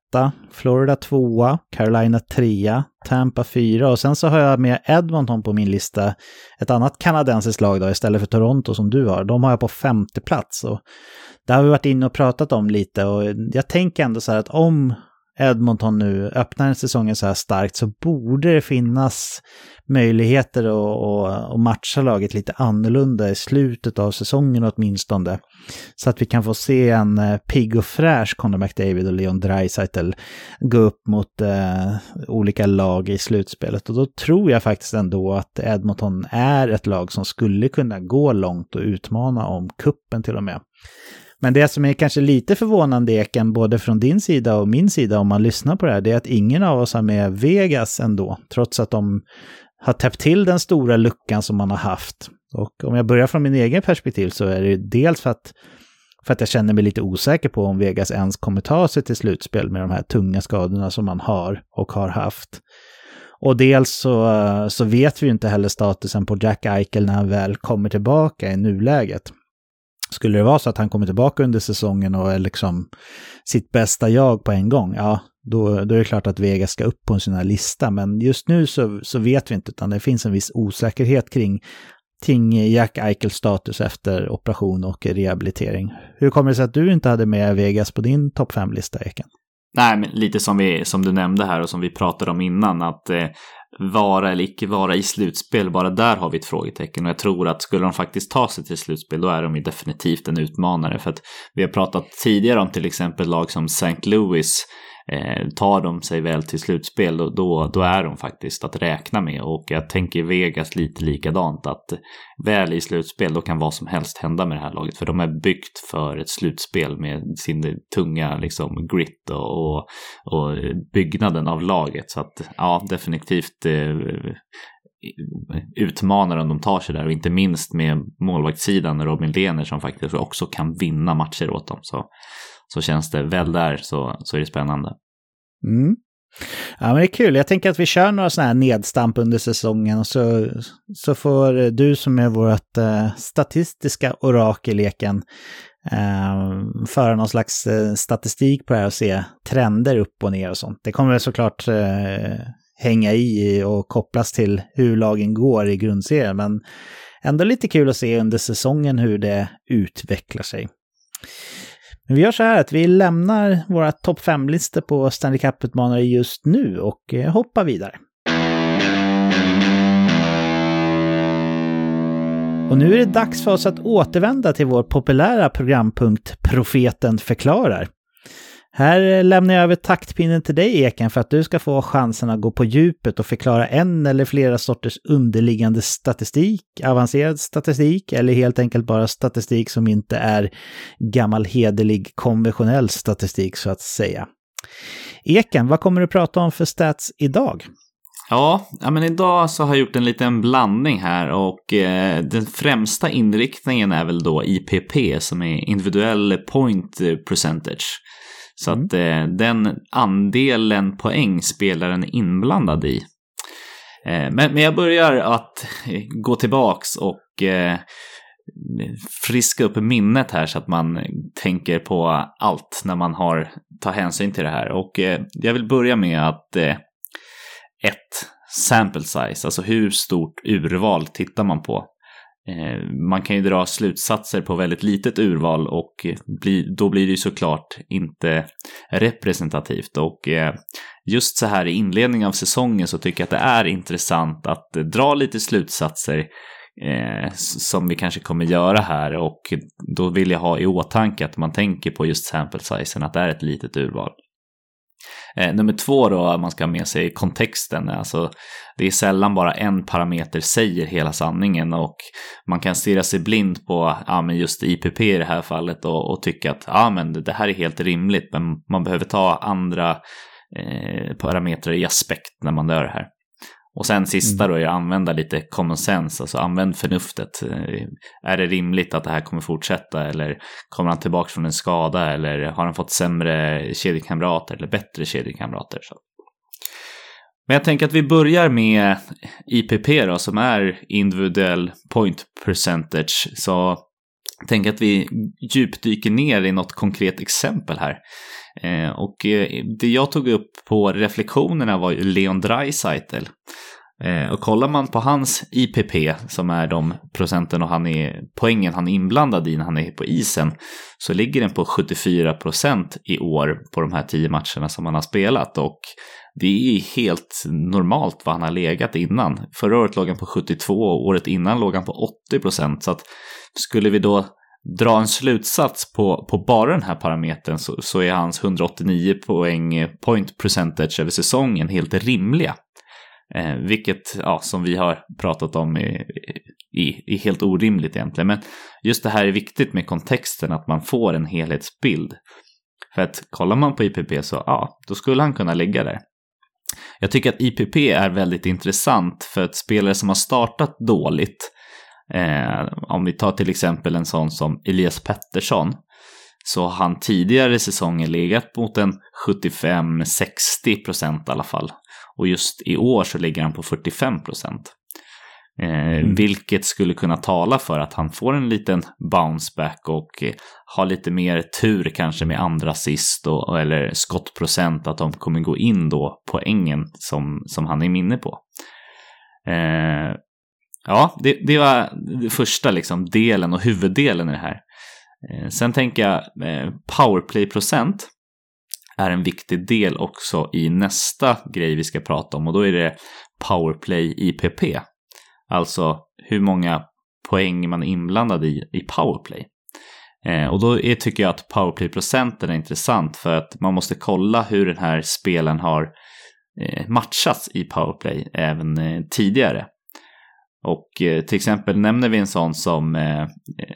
Florida 2, Carolina 3, Tampa 4 och sen så har jag med Edmonton på min lista. Ett annat kanadensiskt lag då istället för Toronto som du har. De har jag på femte plats. Och det har vi varit inne och pratat om lite och jag tänker ändå så här att om Edmonton nu öppnar säsongen så här starkt så borde det finnas möjligheter att, att, matcha laget lite annorlunda i slutet av säsongen åtminstone. Så att vi kan få se en eh, pigg och fräsch Conor McDavid och Leon Draisaitl gå upp mot eh, olika lag i slutspelet. Och då tror jag faktiskt ändå att Edmonton är ett lag som skulle kunna gå långt och utmana om kuppen till och med. Men det som är kanske lite förvånande Eken, både från din sida och min sida om man lyssnar på det här, det är att ingen av oss har med Vegas ändå, trots att de har täppt till den stora luckan som man har haft. Och om jag börjar från min egen perspektiv så är det ju dels för att, för att jag känner mig lite osäker på om Vegas ens kommer ta sig till slutspel med de här tunga skadorna som man har och har haft. Och dels så, så vet vi ju inte heller statusen på Jack Eichel när han väl kommer tillbaka i nuläget. Skulle det vara så att han kommer tillbaka under säsongen och är liksom sitt bästa jag på en gång, ja, då, då är det klart att Vegas ska upp på en sån här lista. Men just nu så, så vet vi inte, utan det finns en viss osäkerhet kring, kring Jack Eichels status efter operation och rehabilitering. Hur kommer det sig att du inte hade med Vegas på din topp 5-lista, Eken? Nej, men lite som, vi, som du nämnde här och som vi pratade om innan, att eh, vara eller icke vara i slutspel, bara där har vi ett frågetecken. Och jag tror att skulle de faktiskt ta sig till slutspel, då är de ju definitivt en utmanare. För att vi har pratat tidigare om till exempel lag som St. Louis Eh, tar de sig väl till slutspel då, då, då, är de faktiskt att räkna med. Och jag tänker Vegas lite likadant. Att väl i slutspel då kan vad som helst hända med det här laget. För de är byggt för ett slutspel med sin tunga liksom, grit och, och, och byggnaden av laget. Så att ja, definitivt eh, utmanar om de tar sig där och inte minst med målvaktssidan Robin Lehner som faktiskt också kan vinna matcher åt dem. Så, så känns det väl där så, så är det spännande. Mm. Ja, men det är kul. Jag tänker att vi kör några sådana här nedstamp under säsongen och så, så får du som är vårt eh, statistiska orakel leken eh, föra någon slags eh, statistik på det här och se trender upp och ner och sånt. Det kommer såklart eh, hänga i och kopplas till hur lagen går i grundserien, men ändå lite kul att se under säsongen hur det utvecklar sig. Men vi gör så här att vi lämnar våra topp 5-listor på Stanley Cup-utmanare just nu och eh, hoppar vidare. Och nu är det dags för oss att återvända till vår populära programpunkt Profeten förklarar. Här eh, lämnar jag över taktpinnen till dig Eken för att du ska få chansen att gå på djupet och förklara en eller flera sorters underliggande statistik, avancerad statistik eller helt enkelt bara statistik som inte är gammal hederlig konventionell statistik så att säga. Eken, vad kommer du prata om för stats idag? Ja, men idag så har jag gjort en liten blandning här och eh, den främsta inriktningen är väl då IPP som är individuell point percentage. Så mm. att eh, den andelen poäng spelaren är inblandad i. Eh, men, men jag börjar att gå tillbaks och eh, friska upp minnet här så att man tänker på allt när man har tar hänsyn till det här. Och eh, jag vill börja med att eh, ett sample size, alltså hur stort urval tittar man på? Eh, man kan ju dra slutsatser på väldigt litet urval och eh, då blir det ju såklart inte representativt. Och eh, just så här i inledningen av säsongen så tycker jag att det är intressant att dra lite slutsatser eh, som vi kanske kommer göra här och då vill jag ha i åtanke att man tänker på just sample sizen, att det är ett litet urval. Eh, nummer två då, man ska ha med sig kontexten. Alltså, det är sällan bara en parameter säger hela sanningen och man kan stirra sig blind på ja, men just IPP i det här fallet och, och tycka att ja, men det här är helt rimligt men man behöver ta andra eh, parametrar i aspekt när man gör det här. Och sen sista mm. då är att använda lite common sense, alltså använd förnuftet. Eh, är det rimligt att det här kommer fortsätta eller kommer han tillbaka från en skada eller har han fått sämre kedjekamrater eller bättre kedjekamrater? Så. Men jag tänker att vi börjar med IPP då, som är individuell point percentage. Så tänker att vi djupdyker ner i något konkret exempel här. Eh, och eh, det jag tog upp på reflektionerna var ju Leon Draisaitl. Eh, och kollar man på hans IPP, som är de procenten och han är, poängen han är inblandad i när han är på isen, så ligger den på 74 procent i år på de här tio matcherna som han har spelat. Och det är helt normalt vad han har legat innan. Förra året låg han på 72 och året innan låg han på 80 procent. Så att skulle vi då dra en slutsats på, på bara den här parametern så, så är hans 189 poäng point percentage över säsongen helt rimliga. Eh, vilket, ja, som vi har pratat om, är, är, är, helt orimligt egentligen. Men just det här är viktigt med kontexten, att man får en helhetsbild. För att kollar man på IPP så, ja, då skulle han kunna ligga där. Jag tycker att IPP är väldigt intressant för att spelare som har startat dåligt, eh, om vi tar till exempel en sån som Elias Pettersson, så har han tidigare säsonger legat mot en 75-60 procent i alla fall. Och just i år så ligger han på 45 procent. Eh, mm. Vilket skulle kunna tala för att han får en liten bounce back och eh, har lite mer tur kanske med andra assist och, eller skottprocent att de kommer gå in då poängen som, som han är minne på. Eh, ja, det, det var det första liksom delen och huvuddelen i det här. Eh, sen tänker jag eh, powerplay-procent är en viktig del också i nästa grej vi ska prata om och då är det powerplay IPP. Alltså hur många poäng man är inblandad i i powerplay. Eh, och då är, tycker jag att powerplay-procenten är intressant för att man måste kolla hur den här spelen har eh, matchats i powerplay även eh, tidigare. Och eh, till exempel nämner vi en sån som eh,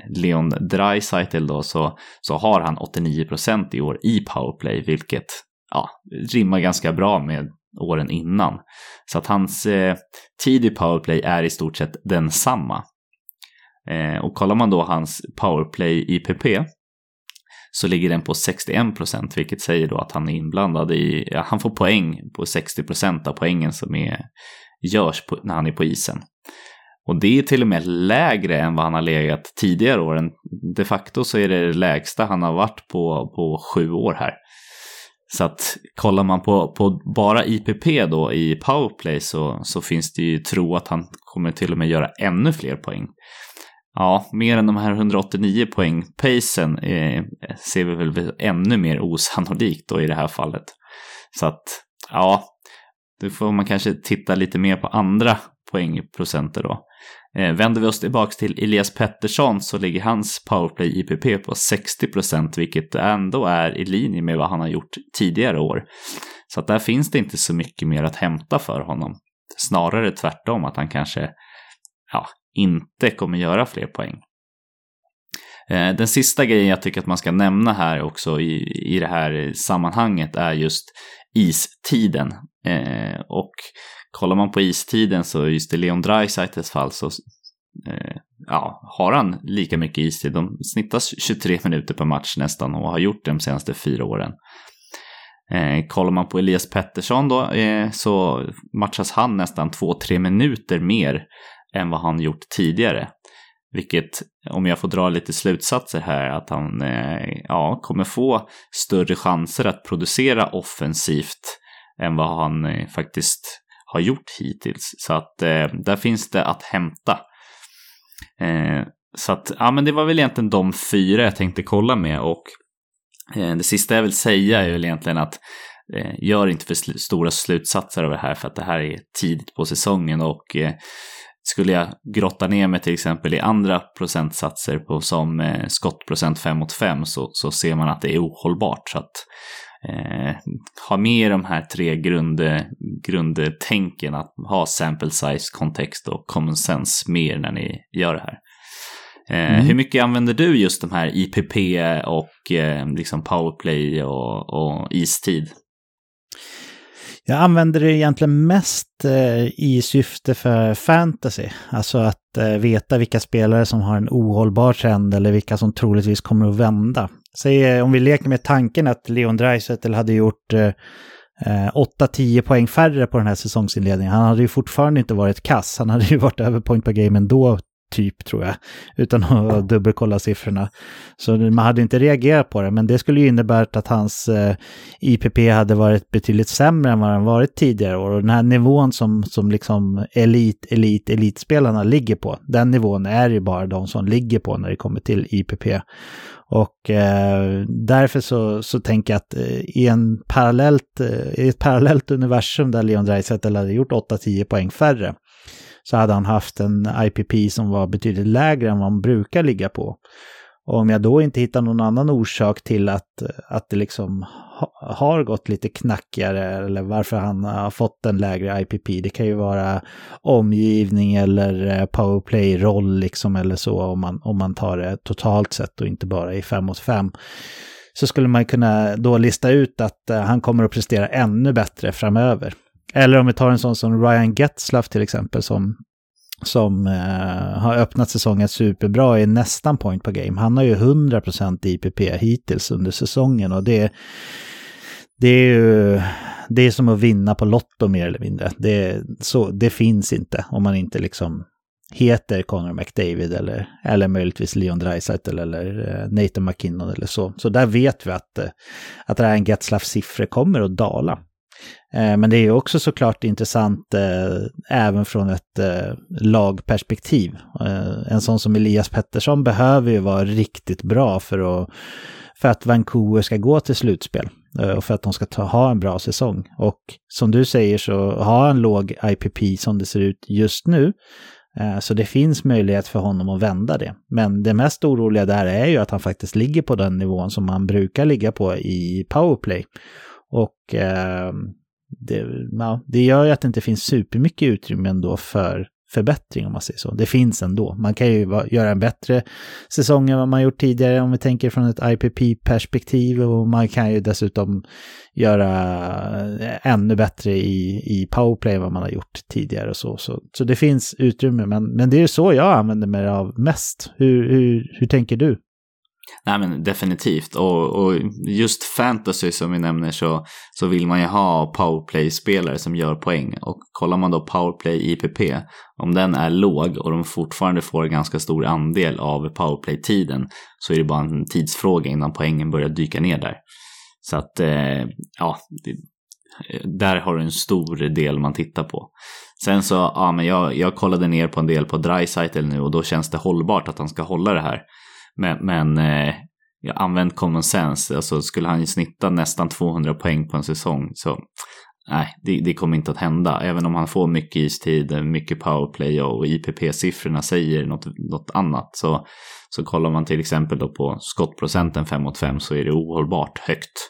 Leon Draisaitl då så, så har han 89% i år i powerplay vilket ja, rimmar ganska bra med åren innan. Så att hans eh, tid i powerplay är i stort sett densamma. Eh, och kollar man då hans powerplay IPP så ligger den på 61 procent, vilket säger då att han är inblandad i, ja, han får poäng på 60 procent av poängen som är, görs på, när han är på isen. Och det är till och med lägre än vad han har legat tidigare åren. De facto så är det det lägsta han har varit på, på sju år här. Så att kollar man på, på bara IPP då i powerplay så, så finns det ju tro att han kommer till och med göra ännu fler poäng. Ja, mer än de här 189 poäng pacen eh, ser vi väl ännu mer osannolikt då i det här fallet. Så att, ja, då får man kanske titta lite mer på andra poängprocenter då. Eh, vänder vi oss tillbaka till Elias Pettersson så ligger hans powerplay IPP på 60 procent, vilket ändå är i linje med vad han har gjort tidigare år. Så att där finns det inte så mycket mer att hämta för honom. Snarare tvärtom, att han kanske ja, inte kommer göra fler poäng. Eh, den sista grejen jag tycker att man ska nämna här också i, i det här sammanhanget är just istiden. Eh, och kollar man på istiden så just i Leon Draisaites fall så eh, ja, har han lika mycket istid. De snittas 23 minuter per match nästan och har gjort det de senaste fyra åren. Eh, kollar man på Elias Pettersson då eh, så matchas han nästan 2-3 minuter mer än vad han gjort tidigare. Vilket, om jag får dra lite slutsatser här, att han eh, ja, kommer få större chanser att producera offensivt än vad han eh, faktiskt har gjort hittills. Så att eh, där finns det att hämta. Eh, så att, ja men det var väl egentligen de fyra jag tänkte kolla med och eh, det sista jag vill säga är väl egentligen att eh, gör inte för sl stora slutsatser av det här för att det här är tidigt på säsongen och eh, skulle jag grotta ner mig till exempel i andra procentsatser på som eh, skottprocent 5 mot 5 så, så ser man att det är ohållbart. Så att eh, ha med de här tre grund, grundtänken, att ha sample size, kontext och common sense mer när ni gör det här. Eh, mm. Hur mycket använder du just de här IPP och eh, liksom powerplay och, och istid? Jag använder det egentligen mest eh, i syfte för fantasy. Alltså att eh, veta vilka spelare som har en ohållbar trend eller vilka som troligtvis kommer att vända. Säg eh, om vi leker med tanken att Leon Dreisettel hade gjort eh, eh, 8-10 poäng färre på den här säsongsinledningen. Han hade ju fortfarande inte varit kass. Han hade ju varit över point per game ändå typ tror jag, utan att dubbelkolla siffrorna. Så man hade inte reagerat på det, men det skulle ju innebära att hans eh, IPP hade varit betydligt sämre än vad den varit tidigare år. Och den här nivån som, som liksom elit, elit, elitspelarna ligger på, den nivån är ju bara de som ligger på när det kommer till IPP. Och eh, därför så, så tänker jag att eh, i, en parallellt, eh, i ett parallellt universum där Leon Draisaitl hade gjort 8-10 poäng färre, så hade han haft en IPP som var betydligt lägre än vad man brukar ligga på. Och om jag då inte hittar någon annan orsak till att, att det liksom har gått lite knackigare eller varför han har fått en lägre IPP. Det kan ju vara omgivning eller eh, powerplay-roll liksom eller så om man, om man tar det totalt sett och inte bara i 5 mot 5. Så skulle man kunna då lista ut att eh, han kommer att prestera ännu bättre framöver. Eller om vi tar en sån som Ryan Getzlaff till exempel som, som eh, har öppnat säsongen superbra i nästan point per game. Han har ju 100% IPP hittills under säsongen och det, det är ju det är som att vinna på Lotto mer eller mindre. Det, så, det finns inte om man inte liksom heter Conor McDavid eller, eller möjligtvis Leon Draisaitl eller eh, Nathan McKinnon eller så. Så där vet vi att, eh, att Ryan Getzlaffs siffror kommer att dala. Eh, men det är också såklart intressant eh, även från ett eh, lagperspektiv. Eh, en sån som Elias Pettersson behöver ju vara riktigt bra för att, för att Vancouver ska gå till slutspel eh, och för att de ska ta, ha en bra säsong. Och som du säger så har han låg IPP som det ser ut just nu. Så det finns möjlighet för honom att vända det. Men det mest oroliga där är ju att han faktiskt ligger på den nivån som han brukar ligga på i powerplay. Och eh, det, ja, det gör ju att det inte finns supermycket utrymme ändå för förbättring om man säger så. Det finns ändå. Man kan ju göra en bättre säsong än vad man gjort tidigare om vi tänker från ett IPP-perspektiv och man kan ju dessutom göra eh, ännu bättre i, i powerplay än vad man har gjort tidigare och så. Så, så det finns utrymme, men, men det är ju så jag använder mig av mest. Hur, hur, hur tänker du? Nej men definitivt. Och, och, just fantasy som vi nämner så, så vill man ju ha powerplay-spelare som gör poäng. Och kollar man då powerplay IPP, om den är låg och de fortfarande får ganska stor andel av powerplay-tiden så är det bara en tidsfråga innan poängen börjar dyka ner där. Så att, eh, ja, där har du en stor del man tittar på. Sen så, ja men jag, jag kollade ner på en del på Drycytle nu och då känns det hållbart att han ska hålla det här. Men, men eh, jag använt common sense. Alltså skulle han snitta nästan 200 poäng på en säsong så nej, det, det, kommer inte att hända. Även om han får mycket istid, mycket powerplay och IPP-siffrorna säger något, något annat. Så, så kollar man till exempel då på skottprocenten 5 mot 5 så är det ohållbart högt.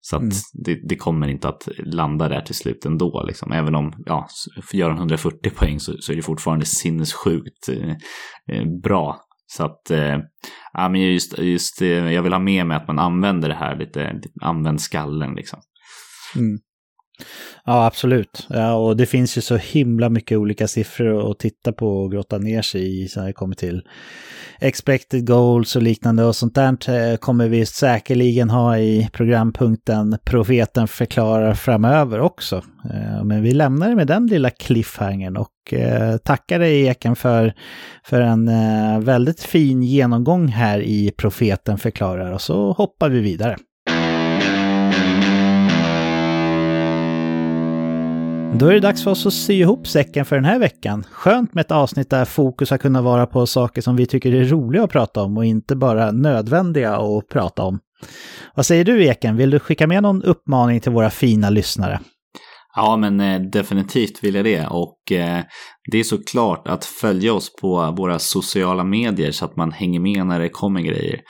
Så att mm. det, det, kommer inte att landa där till slut ändå. Liksom. Även om, ja, gör han 140 poäng så, så är det fortfarande sinnessjukt eh, eh bra så att, eh, ja men just, just eh, jag vill ha med mig att man använder det här lite, använd skallen liksom. Mm. Ja, absolut. Ja, och det finns ju så himla mycket olika siffror att titta på och grotta ner sig i när det kommer till expected goals och liknande och sånt där eh, kommer vi säkerligen ha i programpunkten Profeten förklarar framöver också. Eh, men vi lämnar det med den lilla cliffhangern och eh, tackar dig Eken för, för en väldigt fin genomgång här i Profeten förklarar och så hoppar vi vidare. Då är det dags för oss att sy ihop säcken för den här veckan. Skönt med ett avsnitt där fokus har kunnat vara på saker som vi tycker är roliga att prata om och inte bara nödvändiga att prata om. Vad säger du Eken, vill du skicka med någon uppmaning till våra fina lyssnare? Ja, men eh, definitivt vill jag det. Och eh, det är såklart att följa oss på våra sociala medier så att man hänger med när det kommer grejer.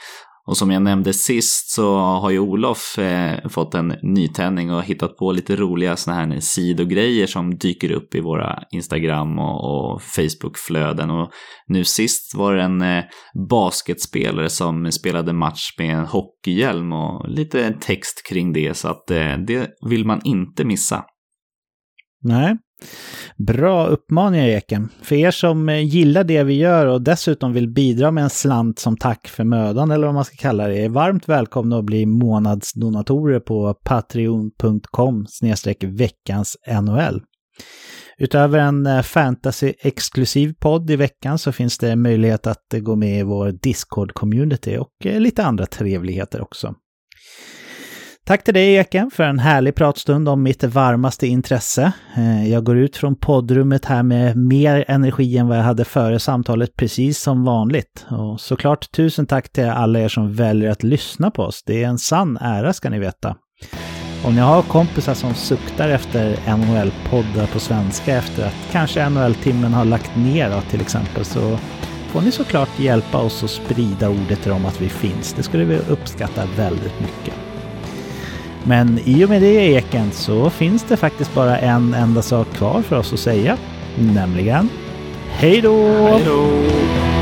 Och som jag nämnde sist så har ju Olof eh, fått en nytändning och hittat på lite roliga sådana här sidogrejer som dyker upp i våra Instagram och, och Facebookflöden. Och nu sist var det en eh, basketspelare som spelade match med en hockeyhjälm och lite text kring det så att eh, det vill man inte missa. Nej, Bra uppmaningar Eken. För er som eh, gillar det vi gör och dessutom vill bidra med en slant som tack för mödan eller vad man ska kalla det är varmt välkomna att bli månadsdonatorer på patreon.com veckans NHL. Utöver en eh, fantasy-exklusiv podd i veckan så finns det möjlighet att eh, gå med i vår Discord-community och lite andra trevligheter också. Tack till dig Eken för en härlig pratstund om mitt varmaste intresse. Eh, jag går ut från poddrummet här med mer energi än vad jag hade före samtalet, precis som vanligt. Och såklart tusen tack till alla er som väljer att lyssna på oss. Det är en sann ära ska ni veta. Om ni har kompisar som suktar efter NHL-poddar på svenska efter att kanske NHL-timmen har lagt ner då, till exempel så får ni såklart hjälpa oss att sprida ordet till dem att vi finns. Det skulle vi uppskatta väldigt mycket. Men i och med det Eken så finns det faktiskt bara en enda sak kvar för oss att säga. Nämligen Hej då! Hej då!